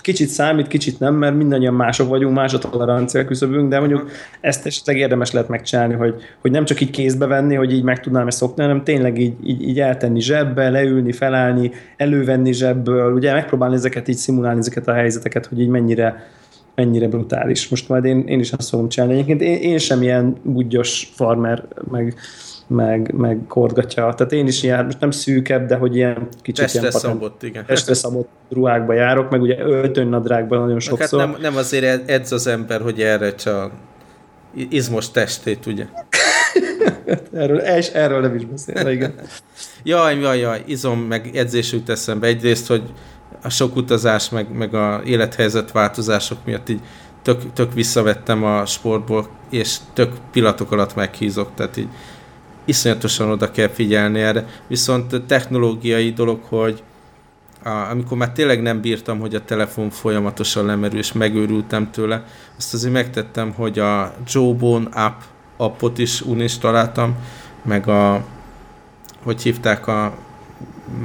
kicsit számít, kicsit nem, mert mindannyian mások vagyunk, más a tolerancia küszöbünk, de mondjuk ezt esetleg érdemes lehet megcsinálni, hogy, hogy nem csak így kézbe venni, hogy így meg tudnám ezt szokni, hanem tényleg így, így, így eltenni zsebbe, leülni, felállni, elővenni zsebből, ugye megpróbálni ezeket így szimulálni, ezeket a helyzeteket, hogy így mennyire, mennyire brutális. Most majd én, én is azt fogom csinálni. Egyébként én, én sem ilyen budgyos farmer, meg, meg, meg korgatja. Tehát én is ilyen, most nem szűkebb, de hogy ilyen kicsit Testre ilyen szabott, igen. testre szabott ruhákba járok, meg ugye öltönynadrágban nagyon Hát sokszor. nem, nem azért edz az ember, hogy erre csak izmos testét, ugye? erről, és erről nem is beszél, igen. Jaj, jaj, jaj, izom, meg edzés jut eszembe. Egyrészt, hogy a sok utazás, meg, meg a élethelyzet változások miatt így tök, tök visszavettem a sportból, és tök pillanatok alatt meghízok, tehát így iszonyatosan oda kell figyelni erre. Viszont technológiai dolog, hogy a, amikor már tényleg nem bírtam, hogy a telefon folyamatosan lemerül, és megőrültem tőle, azt azért megtettem, hogy a Jawbone app, appot is uninstaláltam, meg a hogy hívták a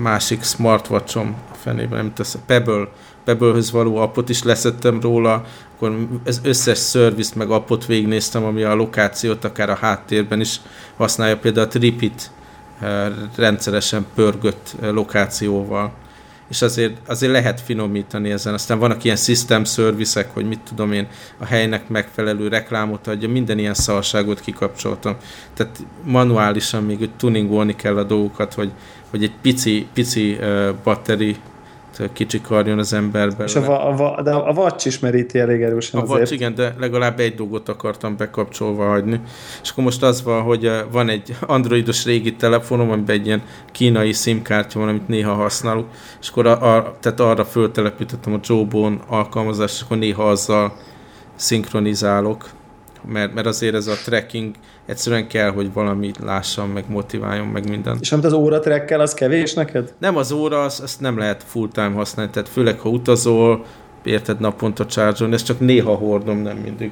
másik smartwatchom a fenében, nem tesz, Pebble, Pebble-höz való appot is leszettem róla, akkor az összes szervizt meg appot végignéztem, ami a lokációt akár a háttérben is használja, például a Tripit rendszeresen pörgött lokációval és azért, azért lehet finomítani ezen. Aztán vannak ilyen system service hogy mit tudom én, a helynek megfelelő reklámot adja, minden ilyen szarságot kikapcsoltam. Tehát manuálisan még tuningolni kell a dolgokat, hogy, hogy egy pici, pici uh, batteri kicsikarjon az emberben. És a, a, a, de a Watch is meríti elég erősen A azért. Igen, de legalább egy dolgot akartam bekapcsolva hagyni. És akkor most az van, hogy van egy androidos régi telefonom, amiben egy ilyen kínai SIM-kártya van, amit néha használok, és akkor a, a, tehát arra föltelepítettem a Jawbone alkalmazást, és akkor néha azzal szinkronizálok, mert, mert azért ez a tracking egyszerűen kell, hogy valamit lássam, meg motiváljon, meg minden. És amit az óra trekkel, az kevés neked? Nem, az óra, az, azt nem lehet full-time használni, tehát főleg, ha utazol, érted naponta charge ezt csak néha hordom, nem mindig.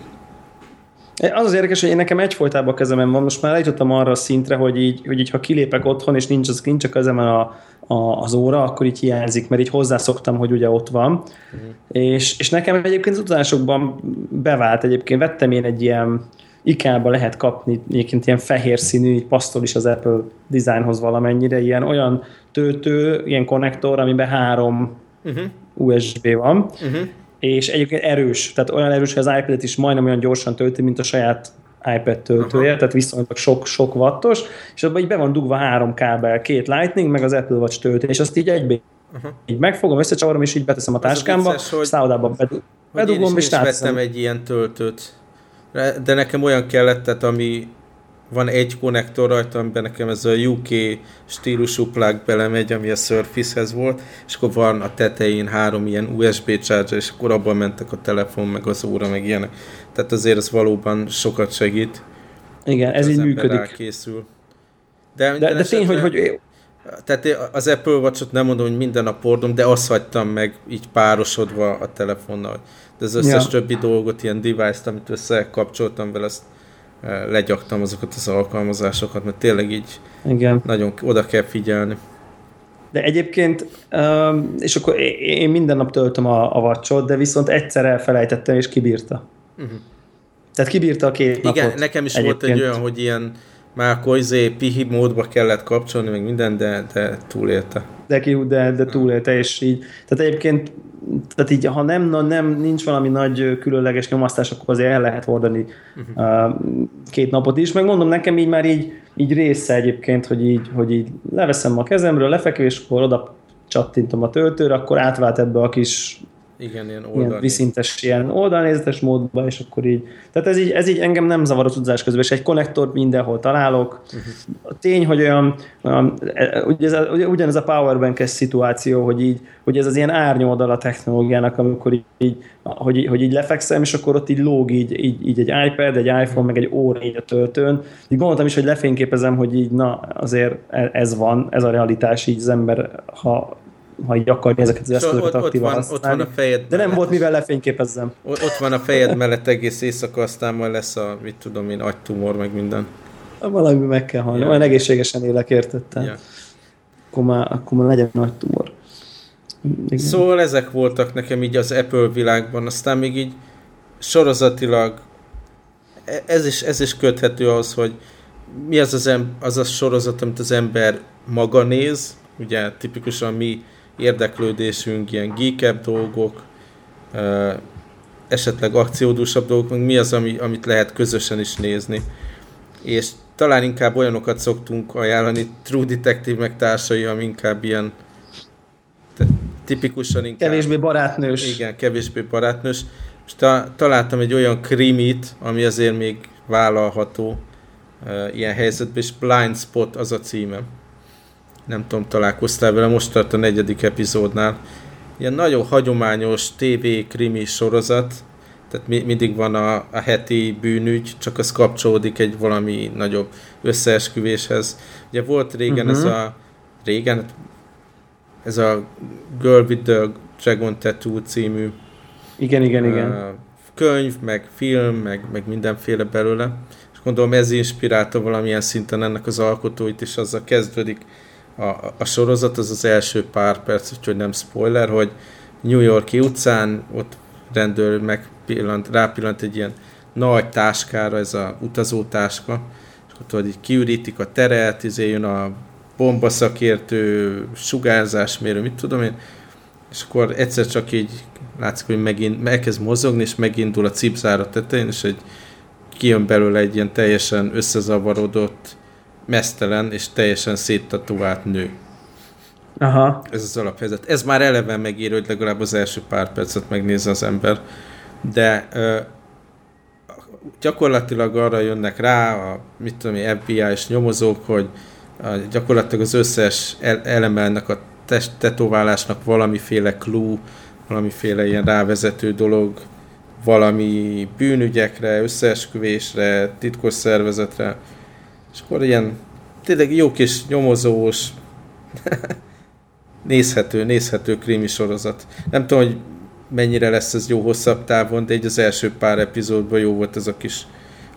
Az az érdekes, hogy én nekem egyfolytában a kezemen van, most már eljutottam arra a szintre, hogy így, hogy így ha kilépek otthon, és nincs, az, nincs a kezemen a, a, az óra, akkor így hiányzik, mert így hozzászoktam, hogy ugye ott van. Uh-huh. És, és nekem egyébként az utazásokban bevált egyébként, vettem én egy ilyen, IKEA-ba lehet kapni egyébként ilyen fehér színű, pasztol is az Apple designhoz valamennyire, ilyen olyan töltő, ilyen konnektor, amiben három uh-huh. USB van, uh-huh. És egyébként erős, tehát olyan erős, hogy az iPad-et is majdnem olyan gyorsan tölti, mint a saját iPad töltője, uh-huh. tehát viszonylag sok, sok wattos, és abban így be van dugva három kábel, két Lightning, meg az Apple Watch töltő, és azt így egybe uh-huh. így megfogom, összecsavarom, és így beteszem a táskámba, szállodába bedugom, és vettem egy ilyen töltőt de nekem olyan kellett, tehát ami van egy konnektor rajta, amiben nekem ez a UK stílusú plug belemegy, ami a Surface-hez volt, és akkor van a tetején három ilyen USB charger, és akkor abban mentek a telefon, meg az óra, meg ilyenek. Tehát azért ez valóban sokat segít. Igen, ez így működik. Készül. De, de, de tény, hogy, hogy tehát az Apple Watch-ot nem mondom, hogy minden nap hordom, de azt hagytam meg így párosodva a telefonnal. De az összes ja. többi dolgot, ilyen device-t, amit összekapcsoltam vele, azt legyaktam azokat az alkalmazásokat, mert tényleg így Igen. nagyon oda kell figyelni. De egyébként, és akkor én minden nap töltöm a, a vacsot, de viszont egyszer elfelejtettem, és kibírta. Uh-huh. Tehát kibírta a két Igen, napot. nekem is egyébként. volt egy olyan, hogy ilyen már akkor izé pihi módba kellett kapcsolni, meg minden, de, de túlélte. De, ki, de, de túlélte, és így, tehát egyébként tehát így, ha nem, nem, nincs valami nagy különleges nyomasztás, akkor azért el lehet hordani uh-huh. két napot is. Megmondom, nekem így már így, így része egyébként, hogy így, hogy így leveszem a kezemről, lefekvéskor oda csattintom a töltőre, akkor átvált ebbe a kis igen, ilyen, ilyen viszintes, ilyen oldalnézetes módba, és akkor így. Tehát ez így, ez így engem nem zavar az utazás közben, és egy konnektort mindenhol találok. Uh-huh. A tény, hogy olyan, olyan ugye ez a, ugyanez a powerbank szituáció, hogy így, hogy ez az ilyen árnyoldal a technológiának, amikor így, így hogy, hogy így lefekszem, és akkor ott így lóg így, így, így egy iPad, egy iPhone, meg egy óra így a töltőn. Így gondoltam is, hogy lefényképezem, hogy így na, azért e, ez van, ez a realitás, így az ember, ha ha így akarja ezeket az eszközöket aktívan ott van, ott van a fejed De nem volt mivel lefényképezzem. Ott van a fejed mellett egész éjszaka, aztán majd lesz a, mit tudom én, agytumor, meg minden. Valami meg kell halni. Ja. Olyan egészségesen élek, értettem. Ja. Akkor, már, akkor már legyen nagy tumor. Igen. Szóval ezek voltak nekem így az Apple világban, aztán még így sorozatilag e- ez is, ez is köthető az, hogy mi az az, em, az a sorozat, amit az ember maga néz, ugye tipikusan mi érdeklődésünk, ilyen geekebb dolgok, esetleg akciódúsabb dolgok, meg mi az, ami, amit lehet közösen is nézni. És talán inkább olyanokat szoktunk ajánlani, True Detective meg társai, ami inkább ilyen tipikusan inkább... Kevésbé barátnős. Igen, kevésbé barátnős. És ta, találtam egy olyan krimit, ami azért még vállalható uh, ilyen helyzetben, és Blind Spot az a címe. Nem tudom, találkoztál vele, most tart a negyedik epizódnál. Ilyen nagyon hagyományos TV krimi sorozat, tehát mi, mindig van a, a heti bűnügy, csak az kapcsolódik egy valami nagyobb összeesküvéshez. Ugye volt régen uh-huh. ez a régen, ez a Girl with the Dragon Tattoo című igen, igen, uh, igen. könyv, meg film, meg, meg mindenféle belőle. És gondolom ez inspirálta valamilyen szinten ennek az alkotóit, és azzal kezdődik a, a sorozat, az az első pár perc, úgyhogy nem spoiler, hogy New Yorki utcán ott rendőr megpillant, rápillant egy ilyen nagy táskára, ez a utazótáska, és ott hogy így kiürítik a teret, izé jön a bombaszakértő, sugárzásmérő, mit tudom én, és akkor egyszer csak így látszik, hogy megint elkezd mozogni, és megindul a cipzára tetején, és egy kijön belőle egy ilyen teljesen összezavarodott, mesztelen és teljesen széttatuált nő. Aha. Ez az alaphelyzet. Ez már eleve megír, hogy legalább az első pár percet megnézze az ember. De ö, gyakorlatilag arra jönnek rá a mit tudom én, FBI és nyomozók, hogy a, gyakorlatilag az összes eleme ennek a test tetoválásnak valamiféle clue, valamiféle ilyen rávezető dolog, valami bűnügyekre, összeesküvésre, titkos szervezetre, és akkor ilyen tényleg jó kis nyomozós, nézhető, nézhető krimi sorozat. Nem tudom, hogy mennyire lesz ez jó hosszabb távon, de egy az első pár epizódban jó volt ez a kis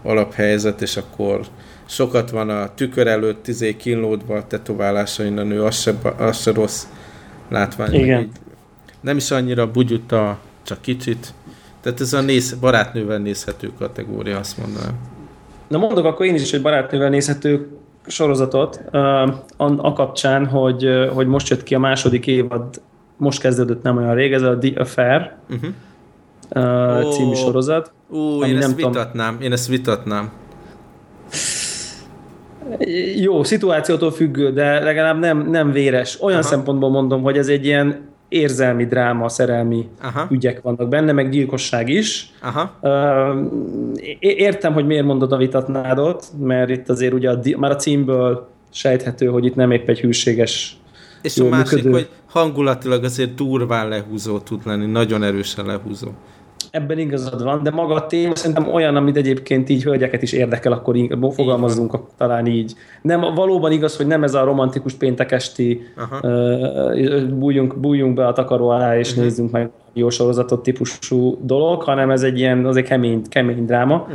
alaphelyzet, és akkor sokat van a tükör előtt, izé kínlódva a tetoválásain a nő, az se, az se rossz látvány. Igen. Nem is annyira bugyuta, csak kicsit. Tehát ez a néz, barátnővel nézhető kategória, azt mondanám. Na mondok akkor én is egy barátnővel nézhető sorozatot uh, a kapcsán, hogy, hogy most jött ki a második évad, most kezdődött nem olyan rég, ez a The Affair uh-huh. uh, oh, című sorozat. Ó, én ezt tudom, vitatnám, én ezt vitatnám. Jó, szituációtól függő, de legalább nem, nem véres. Olyan Aha. szempontból mondom, hogy ez egy ilyen érzelmi dráma, szerelmi Aha. ügyek vannak benne, meg gyilkosság is. Aha. Értem, hogy miért mondod a vitatnádot, mert itt azért ugye a, már a címből sejthető, hogy itt nem épp egy hűséges és a másik, működő. hogy hangulatilag azért durván lehúzó tud lenni, nagyon erősen lehúzó ebben igazad van, de maga a téma szerintem olyan, amit egyébként így hölgyeket is érdekel, akkor így, fogalmazzunk így talán így. Nem, valóban igaz, hogy nem ez a romantikus péntekesti uh, bújjunk, bújjunk be a takaró alá és uh-huh. nézzünk meg jó sorozatot típusú dolog, hanem ez egy ilyen azért kemény, kemény dráma.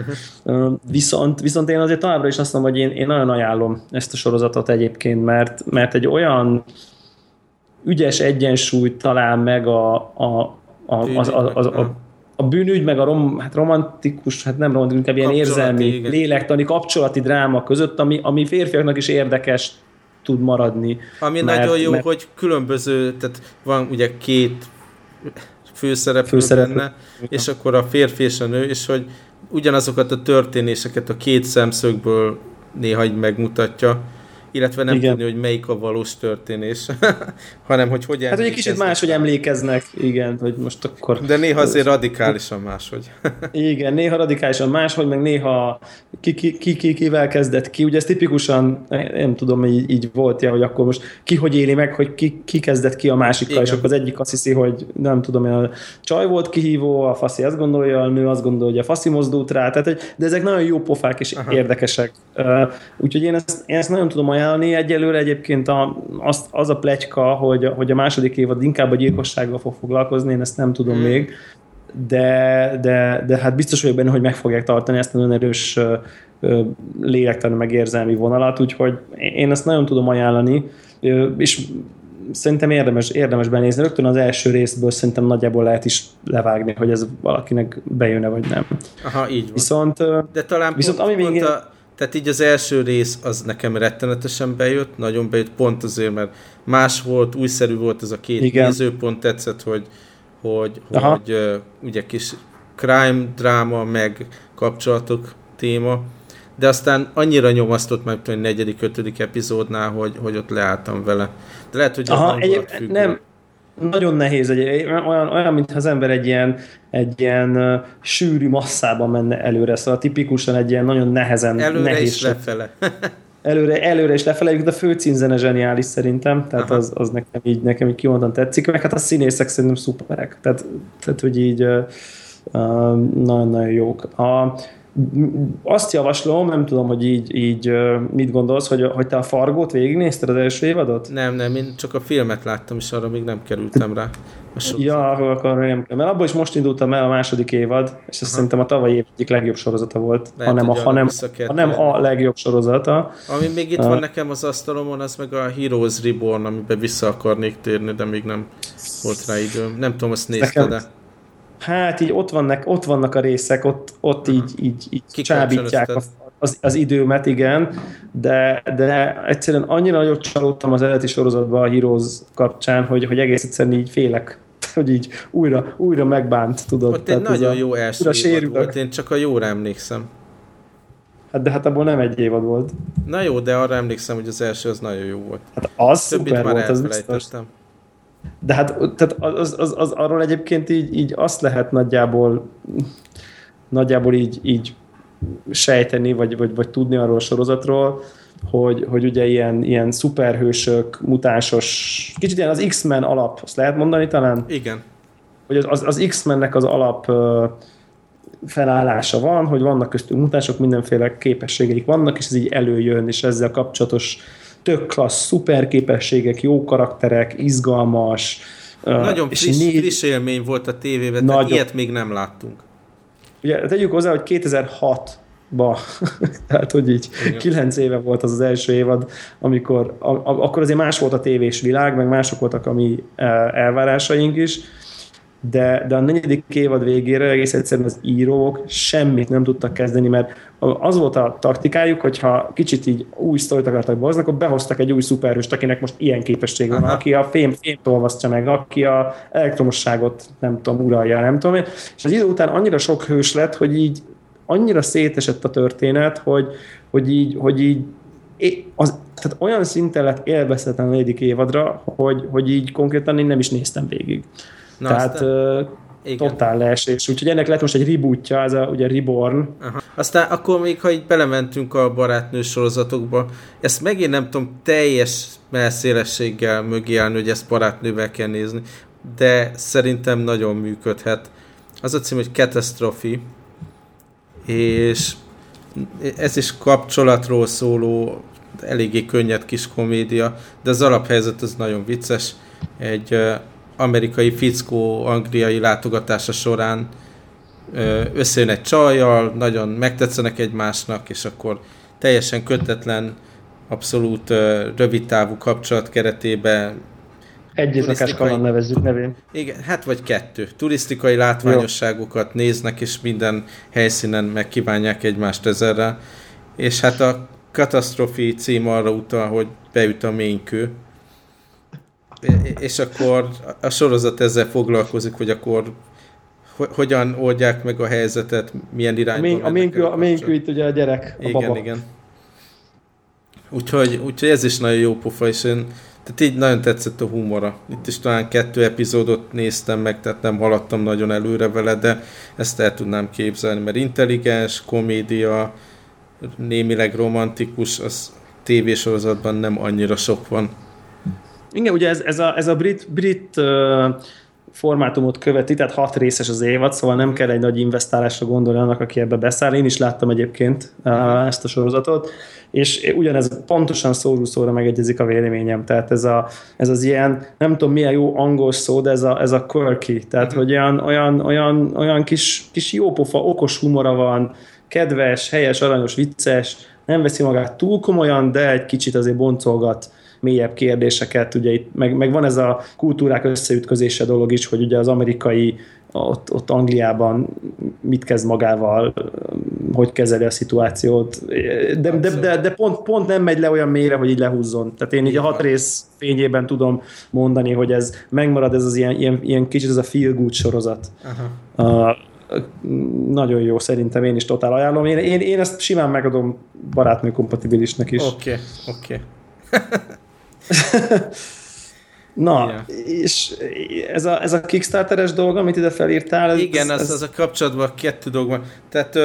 Uh-huh. Uh, viszont, viszont én azért továbbra is azt mondom, hogy én, én nagyon ajánlom ezt a sorozatot egyébként, mert, mert egy olyan ügyes egyensúlyt talál meg a, a, a, az, az, az, a, a bűnügy, meg a rom, hát romantikus, hát nem romantikus, inkább ilyen érzelmi, igen. lélektani, kapcsolati dráma között, ami, ami férfiaknak is érdekes tud maradni. Ami mert, nagyon jó, mert... hogy különböző, tehát van ugye két főszereplő, főszereplő benne, és akkor a férfi és a nő, és hogy ugyanazokat a történéseket a két szemszögből néha így megmutatja, illetve nem igen. tudni, hogy melyik a valós történés, hanem hogy hogy Hát, hogy egy kicsit máshogy emlékeznek, igen, hogy most akkor... De néha azért radikálisan máshogy. igen, néha radikálisan máshogy, meg néha ki, ki, ki, ki kivel kezdett ki, ugye ez tipikusan, nem tudom, így, így volt ja, hogy akkor most ki hogy éli meg, hogy ki, ki kezdett ki a másikkal, igen. és akkor az egyik azt hiszi, hogy nem tudom, a csaj volt kihívó, a faszi azt gondolja, a nő azt gondolja, hogy a faszi mozdult rá, tehát, de ezek nagyon jó pofák és Aha. érdekesek. Úgyhogy én ezt, én ezt nagyon tudom ajánlani, ajánlani. Egyelőre egyébként a, az, az a pletyka, hogy, hogy a második évad inkább a gyilkossággal fog foglalkozni, én ezt nem tudom hmm. még, de, de, de hát biztos vagyok benne, hogy meg fogják tartani ezt a nagyon erős lélektani meg érzelmi vonalat, úgyhogy én ezt nagyon tudom ajánlani, és szerintem érdemes, érdemes benézni. Rögtön az első részből szerintem nagyjából lehet is levágni, hogy ez valakinek bejönne, vagy nem. Aha, így van. Viszont, De talán viszont pont, ami pont még... a, tehát így az első rész az nekem rettenetesen bejött, nagyon bejött, pont azért, mert más volt, újszerű volt ez a két Igen. nézőpont, tetszett, hogy, hogy, hogy uh, ugye kis crime, dráma, meg kapcsolatok téma, de aztán annyira nyomasztott meg, hogy negyedik, ötödik epizódnál, hogy, hogy ott leálltam vele. De lehet, hogy Aha, egy, nem, nagyon nehéz, egy, olyan, olyan, mintha az ember egy ilyen, egy ilyen uh, sűrű masszában menne előre, szóval tipikusan egy ilyen nagyon nehezen Előre nehéz is lefele. előre, előre és lefele, de a főcímzene zseniális szerintem, tehát az, az, nekem így, nekem így kimondottan tetszik, meg hát a színészek szerintem szuperek, tehát, tehát hogy így uh, nagyon-nagyon jók. A, azt javaslom, nem tudom, hogy így, így mit gondolsz, hogy, hogy te a Fargót végignézted az első évadot? Nem, nem, én csak a filmet láttam, és arra még nem kerültem rá. Ja, akkor nem kell. Mert abból is most indultam el a második évad, és ez szerintem a tavalyi év egyik legjobb sorozata volt, Lehet, hanem, a, hanem, hanem a legjobb sorozata. Ami még itt uh, van nekem az asztalomon, az meg a Heroes Reborn, amiben vissza akarnék térni, de még nem volt rá időm. Nem tudom, azt nézted de hát így ott vannak, ott vannak a részek, ott, ott így, így, így csábítják a, az, az időmet, igen, de, de egyszerűen annyira nagyot csalódtam az eredeti sorozatban a Heroes kapcsán, hogy, hogy egész egyszerűen így félek hogy így újra, újra megbánt, tudod. Ott egy nagyon a, jó első évad volt, én csak a jóra emlékszem. Hát de hát abból nem egy évad volt. Na jó, de arra emlékszem, hogy az első az nagyon jó volt. Hát az Többit szuper már volt, az biztos. De hát tehát az, az, az, arról egyébként így, így azt lehet nagyjából nagyjából így, így sejteni, vagy, vagy, vagy tudni arról a sorozatról, hogy, hogy ugye ilyen, ilyen szuperhősök, mutásos, kicsit ilyen az X-Men alap, azt lehet mondani talán? Igen. Hogy az, az, az X-mennek az alap felállása van, hogy vannak köztük mutások, mindenféle képességeik vannak, és ez így előjön, és ezzel kapcsolatos tök klassz, szuper képességek, jó karakterek, izgalmas. Nagyon és friss, négy... friss élmény volt a tévében, Nagyon... tehát ilyet még nem láttunk. Ugye tegyük hozzá, hogy 2006 ba, tehát hogy így Igen. kilenc éve volt az az első évad, amikor a, a, akkor azért más volt a tévés világ, meg mások voltak a mi elvárásaink is, de, de a negyedik évad végére egész egyszerűen az írók semmit nem tudtak kezdeni, mert az volt a taktikájuk, hogyha kicsit így új sztorit akartak behozni, akkor behoztak egy új szuperhőst, akinek most ilyen képesség van, Aha. aki a fém, fémt olvasztja meg, aki a elektromosságot nem tudom, uralja, nem tudom én. És az idő után annyira sok hős lett, hogy így annyira szétesett a történet, hogy, hogy így, hogy így az, tehát olyan szinten lett élvezhetetlen a negyedik évadra, hogy, hogy így konkrétan én nem is néztem végig. Na Tehát aztán... Igen. totál leesés. Úgyhogy ennek lett most egy rebootja, ez a ugye Reborn. Aha. Aztán akkor még, ha így belementünk a barátnő sorozatokba, ezt megint nem tudom teljes melszélességgel mögé állni, hogy ezt barátnővel kell nézni, de szerintem nagyon működhet. Az a cím, hogy Catastrophe, és ez is kapcsolatról szóló, eléggé könnyed kis komédia, de az alaphelyzet az nagyon vicces. Egy amerikai fickó angliai látogatása során összejön egy csajjal, nagyon megtetszenek egymásnak, és akkor teljesen kötetlen, abszolút rövid távú kapcsolat keretében egy éjszakás kaland nevezzük nevén. Igen, hát vagy kettő. Turisztikai látványosságokat Jó. néznek, és minden helyszínen megkívánják egymást ezerrel. És hát a katasztrofi cím arra utal, hogy beüt a ménykő, és akkor a sorozat ezzel foglalkozik, hogy akkor hogyan oldják meg a helyzetet, milyen irányba A ménkő itt ugye a gyerek, a Igen, baba. igen. Úgyhogy, úgyhogy ez is nagyon jó pofa, és én tehát így nagyon tetszett a humora. Itt is talán kettő epizódot néztem meg, tehát nem haladtam nagyon előre vele, de ezt el tudnám képzelni, mert intelligens, komédia, némileg romantikus, az tévésorozatban nem annyira sok van. Igen, ugye ez, ez, a, ez a brit, brit uh, formátumot követi, tehát hat részes az évad, szóval nem kell egy nagy investálásra gondolni annak, aki ebbe beszáll. Én is láttam egyébként uh, ezt a sorozatot, és ugyanez pontosan szó szóra megegyezik a véleményem. Tehát ez, a, ez az ilyen, nem tudom milyen jó angol szó, de ez a, ez a quirky, tehát uh-huh. hogy olyan, olyan, olyan, olyan kis, kis jópofa, okos humora van, kedves, helyes, aranyos, vicces, nem veszi magát túl komolyan, de egy kicsit azért boncolgat mélyebb kérdéseket, ugye itt, meg, meg van ez a kultúrák összeütközése dolog is, hogy ugye az amerikai ott, ott Angliában mit kezd magával, hogy kezeli a szituációt, de, de, de, de pont, pont nem megy le olyan mélyre, hogy így lehúzzon. Tehát én így a hat rész fényében tudom mondani, hogy ez megmarad ez az ilyen, ilyen, ilyen kicsit ez a feel good sorozat. Aha. Uh, nagyon jó, szerintem én is totál ajánlom. Én, én, én ezt simán megadom barátnő kompatibilisnek is. Oké, okay, oké. Okay. Na, ja. és ez a, ez a Kickstarteres dolog, amit ide felírtál? Ez, Igen, az, ez... az a kapcsolatban kettő dolog van. Tehát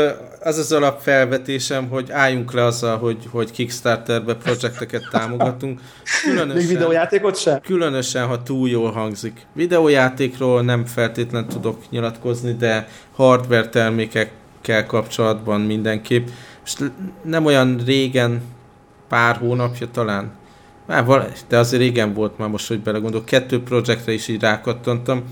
az az alapfelvetésem, hogy álljunk le azzal, hogy, hogy Kickstarterbe projekteket támogatunk. Különösen, Még videójátékot se? Különösen, ha túl jól hangzik. Videójátékról nem feltétlen tudok nyilatkozni, de hardware termékekkel kapcsolatban mindenképp. És nem olyan régen, pár hónapja talán, val- de azért régen volt már most, hogy belegondolok. Kettő projektre is így rákattantam.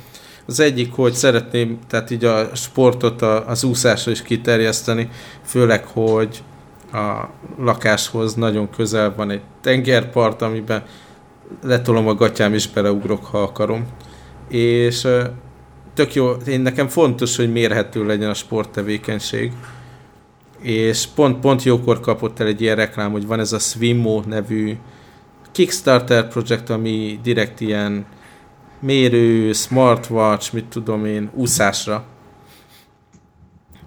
Az egyik, hogy szeretném tehát így a sportot az úszásra is kiterjeszteni, főleg, hogy a lakáshoz nagyon közel van egy tengerpart, amiben letolom a gatyám és beleugrok, ha akarom. És tök jó, én nekem fontos, hogy mérhető legyen a sporttevékenység. És pont, pont jókor kapott el egy ilyen reklám, hogy van ez a Swimmo nevű Kickstarter projekt, ami direkt ilyen mérő, smartwatch, mit tudom én, úszásra.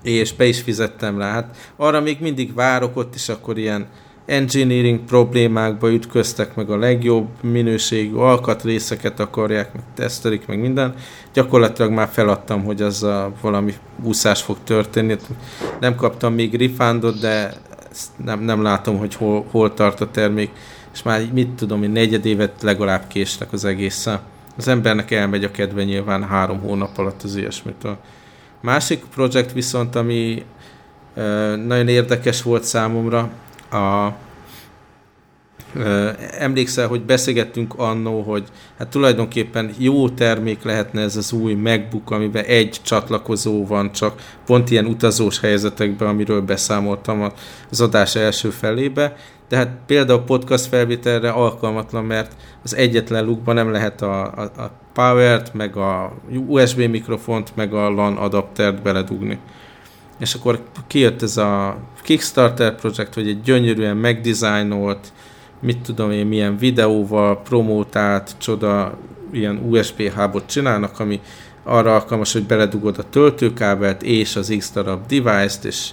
És be is fizettem rá. Hát arra még mindig várok ott is, akkor ilyen engineering problémákba ütköztek, meg a legjobb minőségű alkatrészeket akarják, meg tesztelik, meg minden. Gyakorlatilag már feladtam, hogy az a valami úszás fog történni. Nem kaptam még refundot, de nem, nem látom, hogy hol, hol tart a termék és már mit tudom én, negyed évet legalább késtek az egészen. Az embernek elmegy a kedve nyilván három hónap alatt az ilyesmitől. Másik projekt viszont, ami nagyon érdekes volt számomra, a, emlékszel, hogy beszélgettünk annó, hogy hát tulajdonképpen jó termék lehetne ez az új MacBook, amiben egy csatlakozó van, csak pont ilyen utazós helyzetekben, amiről beszámoltam az adás első felébe, de hát például podcast felvételre alkalmatlan, mert az egyetlen lukban nem lehet a, a, a power-t, meg a USB mikrofont, meg a LAN adaptert beledugni. És akkor kijött ez a Kickstarter projekt, hogy egy gyönyörűen megdizájnolt, mit tudom én, milyen videóval promótált, csoda, ilyen USB hubot csinálnak, ami arra alkalmas, hogy beledugod a töltőkábelt és az X darab device-t, és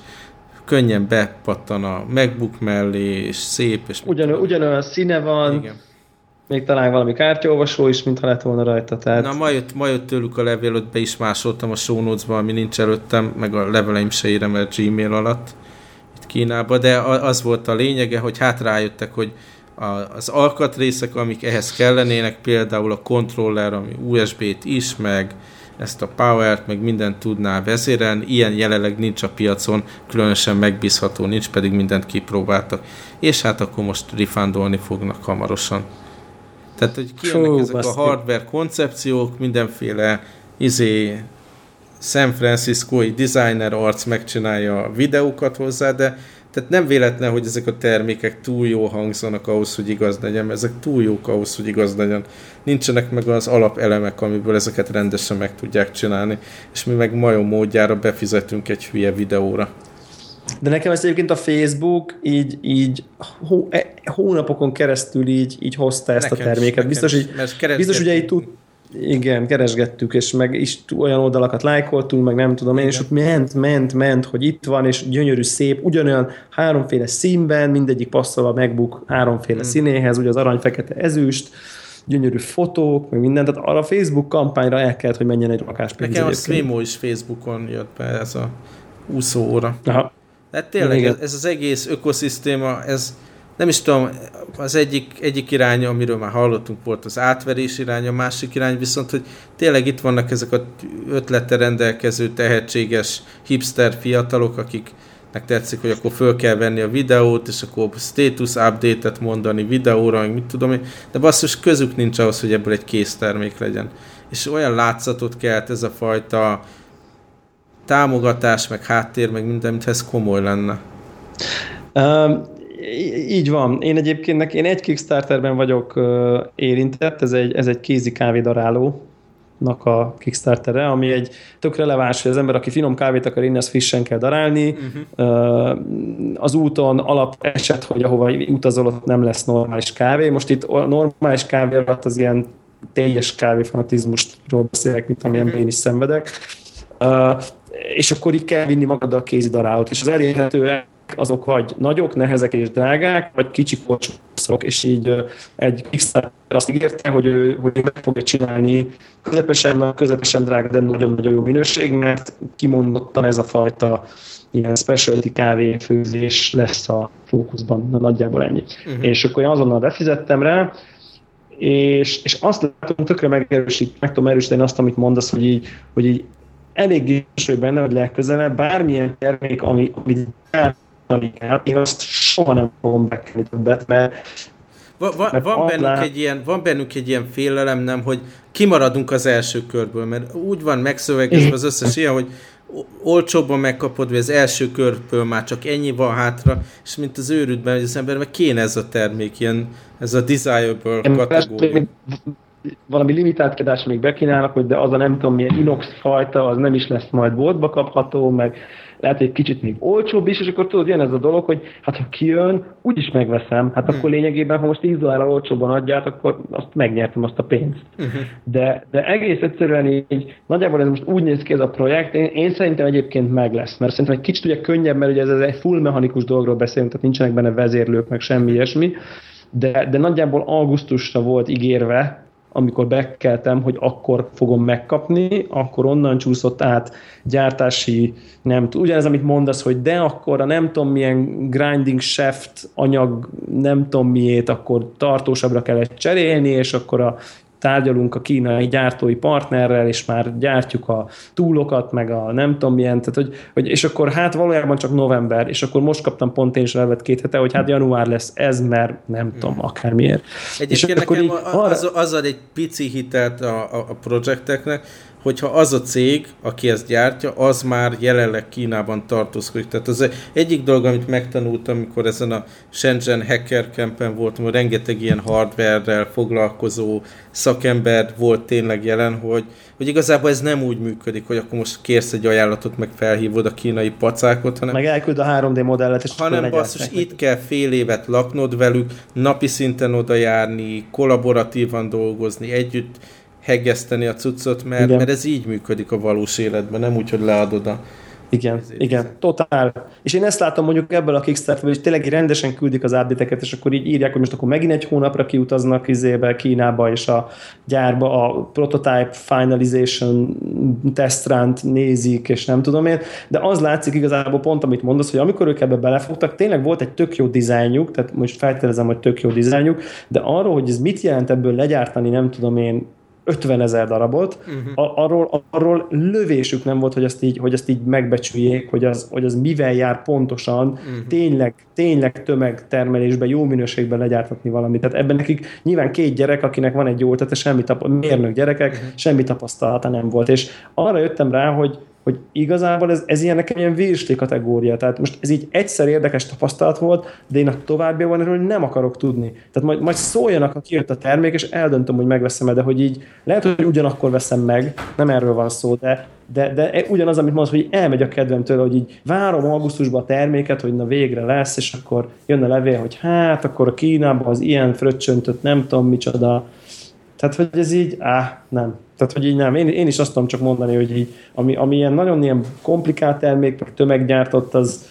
könnyen bepattan a MacBook mellé, és szép. És Ugyan, ugyanolyan színe van, Igen. még talán valami kártyaolvasó is, mintha lett volna rajta. Tehát... Na, ma jött, ma jött tőlük a levél, ott be is másoltam a show notes ami nincs előttem, meg a leveleim se érem el Gmail alatt itt Kínába, de az volt a lényege, hogy hát rájöttek, hogy az alkatrészek, amik ehhez kellenének, például a kontroller, ami USB-t is, meg ezt a power-t, meg mindent tudná vezérelni. Ilyen jelenleg nincs a piacon, különösen megbízható nincs, pedig mindent kipróbáltak. És hát akkor most refundolni fognak hamarosan. Tehát, hogy kijönnek ezek baszti. a hardware koncepciók, mindenféle izé San Francisco-i designer arc megcsinálja a videókat hozzá, de tehát nem véletlen, hogy ezek a termékek túl jó hangzanak ahhoz, hogy igaz legyen, ezek túl jók ahhoz, hogy igaz legyen. Nincsenek meg az alapelemek, amiből ezeket rendesen meg tudják csinálni, és mi meg majom módjára befizetünk egy hülye videóra. De nekem ez egyébként a Facebook így, így hó, e, hónapokon keresztül így, így hozta ezt nekem a terméket. Is, biztos, hogy, biztos, ugye így tud, igen, keresgettük, és meg is olyan oldalakat lájkoltunk, meg nem tudom én, és ott ment, ment, ment, hogy itt van, és gyönyörű, szép, ugyanolyan háromféle színben, mindegyik passzol a MacBook háromféle hmm. színéhez, ugye az arany, fekete, ezüst, gyönyörű fotók, meg minden, tehát arra a Facebook kampányra el kellett, hogy menjen egy lakáspénz. Nekem a Swimo is Facebookon jött be, ez a úszó óra. Aha. Tehát tényleg ez, ez az egész ökoszisztéma, ez nem is tudom, az egyik, egyik irány, amiről már hallottunk, volt az átverés irány, a másik irány viszont, hogy tényleg itt vannak ezek a ötlete rendelkező, tehetséges hipster fiatalok, akiknek tetszik, hogy akkor föl kell venni a videót, és akkor status update-et mondani videóra, meg mit tudom én, de basszus, közük nincs ahhoz, hogy ebből egy kész termék legyen. És olyan látszatot kelt ez a fajta támogatás, meg háttér, meg minden, mintha ez komoly lenne. Így van. Én egyébként én egy Kickstarterben vagyok uh, érintett, ez egy, ez egy kézi kávédaráló a Kickstartere, ami egy tök releváns, hogy az ember, aki finom kávét akar inni, az frissen kell darálni. Uh-huh. Az úton alap eset, hogy ahova utazol, ott nem lesz normális kávé. Most itt a normális kávé alatt az ilyen teljes kávéfanatizmusról beszélek, mint amilyen uh-huh. én is szenvedek. Uh, és akkor így kell vinni magaddal a kézidarálót, és az elérhetőek azok vagy nagyok, nehezek és drágák, vagy kicsik, olcsók, és így egy Kickstarter azt ígérte, hogy ő, hogy meg fogja csinálni közepesen, közepesen drága, de nagyon-nagyon jó minőség, mert kimondottan ez a fajta ilyen specialty kávéfőzés lesz a fókuszban, nagyjából ennyi. Uh-huh. És akkor én azonnal befizettem rá, és, és azt látom, tökre megerősít, meg tudom erősíteni azt, amit mondasz, hogy így, hogy így elég vagyok benne, hogy legközelebb bármilyen termék, ami, ami én azt soha nem fogom bekenni többet, mert Va, va, mert van, bennünk egy ilyen, van bennünk egy ilyen félelem, nem, hogy kimaradunk az első körből, mert úgy van megszövegezve az összes ilyen, hogy olcsóbban megkapod, vagy az első körből már csak ennyi van hátra, és mint az őrültben, hogy az embernek kéne ez a termék, ilyen, ez a desirable kategória. Valami limitáltkedás még bekínálnak, hogy de az a nem tudom milyen inox fajta, az nem is lesz majd boltba kapható, meg lehet, hogy kicsit még olcsóbb is, és akkor tudod, jön ez a dolog, hogy hát ha kijön, úgyis megveszem. Hát akkor hmm. lényegében, ha most 10 dollárra olcsóban adják, akkor azt megnyertem azt a pénzt. Uh-huh. De, de egész egyszerűen így, nagyjából ez most úgy néz ki ez a projekt, én, én szerintem egyébként meg lesz, mert szerintem egy kicsit ugye könnyebb, mert ugye ez, ez egy full mechanikus dologról beszélünk, tehát nincsenek benne vezérlők, meg semmi ilyesmi, de, de nagyjából augusztusra volt ígérve, amikor bekeltem, hogy akkor fogom megkapni, akkor onnan csúszott át gyártási, nem ugyanez, amit mondasz, hogy de akkor a nem tudom milyen grinding shaft anyag, nem tudom miért, akkor tartósabbra kellett cserélni, és akkor a tárgyalunk a kínai gyártói partnerrel, és már gyártjuk a túlokat, meg a nem tudom milyen, tehát hogy, hogy és akkor hát valójában csak november, és akkor most kaptam pont én is levet két hete, hogy hát január lesz ez, mert nem tudom, hmm. akármiért. Egyébként és akkor nekem így, az, az ad egy pici hitelt a, a, a projekteknek, hogyha az a cég, aki ezt gyártja, az már jelenleg Kínában tartózkodik. Tehát az egyik dolog, amit megtanultam, amikor ezen a Shenzhen Hacker Campen voltam, hogy rengeteg ilyen hardware foglalkozó szakember volt tényleg jelen, hogy, hogy igazából ez nem úgy működik, hogy akkor most kérsz egy ajánlatot, meg felhívod a kínai pacákot, hanem... Meg elküld a 3D modellet, és Hanem basszus, itt kell fél évet laknod velük, napi szinten oda járni, kollaboratívan dolgozni, együtt hegeszteni a cuccot, mert, mert ez így működik a valós életben, nem úgy, hogy leadod a igen, ezért igen, ezért. totál. És én ezt látom mondjuk ebből a kickstarter hogy tényleg rendesen küldik az update és akkor így írják, hogy most akkor megint egy hónapra kiutaznak izébe, Kínába és a gyárba a prototype finalization testrant nézik, és nem tudom én, de az látszik igazából pont, amit mondasz, hogy amikor ők ebbe belefogtak, tényleg volt egy tök jó dizájnjuk, tehát most feltételezem, hogy tök jó dizájnjuk, de arról, hogy ez mit jelent ebből legyártani, nem tudom én, 50 ezer darabot, uh-huh. arról, arról lövésük nem volt, hogy ezt így, hogy ezt így megbecsüljék, hogy az, hogy az mivel jár pontosan, uh-huh. tényleg, tényleg tömegtermelésben, jó minőségben legyártatni valamit. Tehát ebben nekik nyilván két gyerek, akinek van egy jó, tehát semmi tap- mérnök gyerekek, uh-huh. semmi tapasztalata nem volt. És arra jöttem rá, hogy, hogy igazából ez, ez ilyen nekem ilyen virsli kategória. Tehát most ez így egyszer érdekes tapasztalat volt, de én a továbbiakban erről nem akarok tudni. Tehát majd, majd szóljanak, ha kijött a termék, és eldöntöm, hogy megveszem-e, de hogy így lehet, hogy ugyanakkor veszem meg, nem erről van szó, de, de, de ugyanaz, amit mondasz, hogy elmegy a kedvem tőle, hogy így várom augusztusban a terméket, hogy na végre lesz, és akkor jön a levél, hogy hát akkor a Kínában az ilyen fröccsöntött, nem tudom micsoda. Tehát, hogy ez így, áh, nem. Tehát, hogy így nem. Én, én is azt tudom csak mondani, hogy így, ami, ami ilyen nagyon ilyen komplikált termék, meg tömeggyártott, az,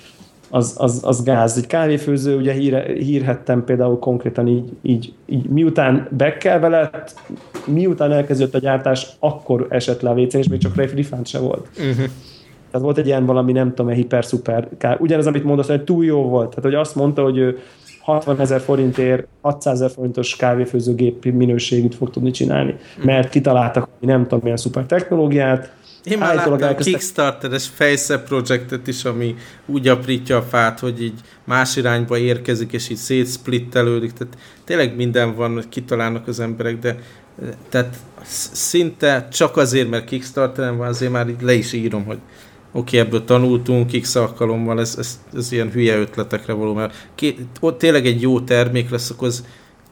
az, az, az gáz. Egy kávéfőző, ugye híre, hírhettem például konkrétan így, így, így miután bekkelve lett, miután elkezdődött a gyártás, akkor esett le a WC, és még csak refund se volt. Uh-huh. Tehát volt egy ilyen valami, nem tudom, hiper-szuper. Ugyanaz, amit mondasz, hogy túl jó volt. Tehát, hogy azt mondta, hogy ő 60 ezer forintért 600 ezer forintos kávéfőzőgép minőségűt fog tudni csinálni, mert kitaláltak nem tudom milyen szuper technológiát, én már láttam elkezdtek... Kickstarter-es fejsze projektet is, ami úgy aprítja a fát, hogy így más irányba érkezik, és így szétsplittelődik. Tehát tényleg minden van, hogy kitalálnak az emberek, de tehát szinte csak azért, mert Kickstarteren van, azért már így le is írom, hogy oké, ebből tanultunk x alkalommal, ez, ez, ez ilyen hülye ötletekre való, mert ké, ott tényleg egy jó termék lesz, akkor az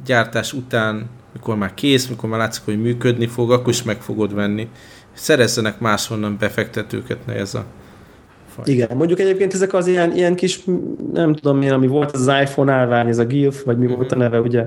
gyártás után, mikor már kész, mikor már látszik, hogy működni fog, akkor is meg fogod venni. Szerezzenek máshonnan befektetőket, ne ez a fajta. Igen, mondjuk egyébként ezek az ilyen, ilyen kis, nem tudom milyen, ami volt az iPhone állvány, ez a GILF, vagy mi uh-huh. volt a neve, ugye,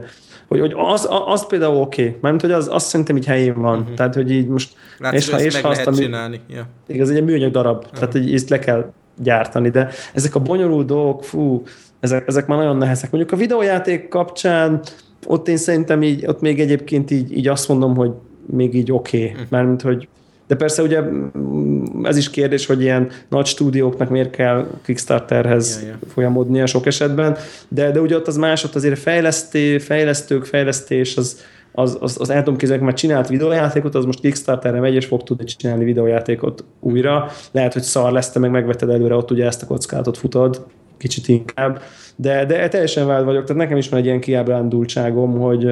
hogy, hogy az, az például oké, okay. mert hogy az, azt szerintem így helyén van. Uh-huh. Tehát, hogy így most... Látsz, és, ha, és ha azt, csinálni. Ja. Igaz, egy műanyag darab, uh-huh. tehát hogy ezt le kell gyártani, de ezek a bonyolult dolgok, fú, ezek, ezek már nagyon nehezek. Mondjuk a videójáték kapcsán ott én szerintem így, ott még egyébként így, így azt mondom, hogy még így oké, okay, uh-huh. mert hogy de persze ugye mm, ez is kérdés, hogy ilyen nagy stúdióknak miért kell Kickstarterhez ja, ja. folyamodnia sok esetben, de, de ugye ott az más, ott azért fejleszté, fejlesztők, fejlesztés, az, az, az, az el tudom képzelni, már csinált videójátékot, az most Kickstarterre megy, és fog tudni csinálni videójátékot újra. Lehet, hogy szar lesz, te meg megveted előre, ott ugye ezt a kockázatot futod, kicsit inkább, de, de teljesen vált vagyok, tehát nekem is van egy ilyen kiábrándultságom, hogy,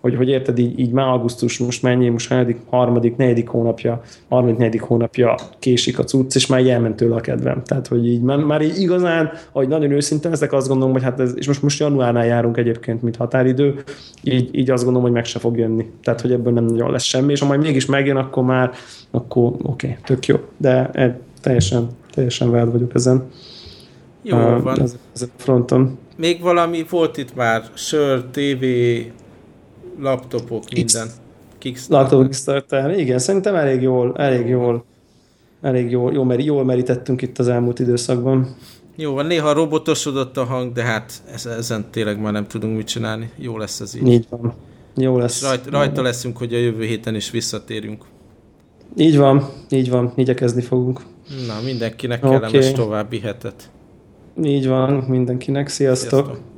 hogy, hogy érted, így, így már augusztus most mennyi, most harmadik, harmadik, negyedik hónapja, harmadik, negyedik hónapja késik a cucc, és már így elment tőle a kedvem. Tehát, hogy így már, már így igazán, ahogy nagyon őszinte ezek azt gondolom, hogy hát ez, és most, most januárnál járunk egyébként, mint határidő, így, így azt gondolom, hogy meg se fog jönni. Tehát, hogy ebből nem nagyon lesz semmi, és ha majd mégis megjön, akkor már, akkor oké, okay, tök jó. De e, teljesen, teljesen vált vagyok ezen. Jó van. Ez, ez a fronton. Még valami volt itt már, sör, TV, laptopok, minden. Kickstarter. Laptop Kickstarter. Igen, szerintem elég jól, elég jól, elég jól, jól, meri, jól merítettünk itt az elmúlt időszakban. Jó van, néha robotosodott a hang, de hát ezen tényleg már nem tudunk mit csinálni. Jó lesz ez így. Így van. Jó lesz. Rajt, rajta leszünk, hogy a jövő héten is visszatérjünk. Így van, így van, igyekezni fogunk. Na, mindenkinek okay. kellemes további hetet. Így van, mindenkinek. Sziasztok! Sziasztok.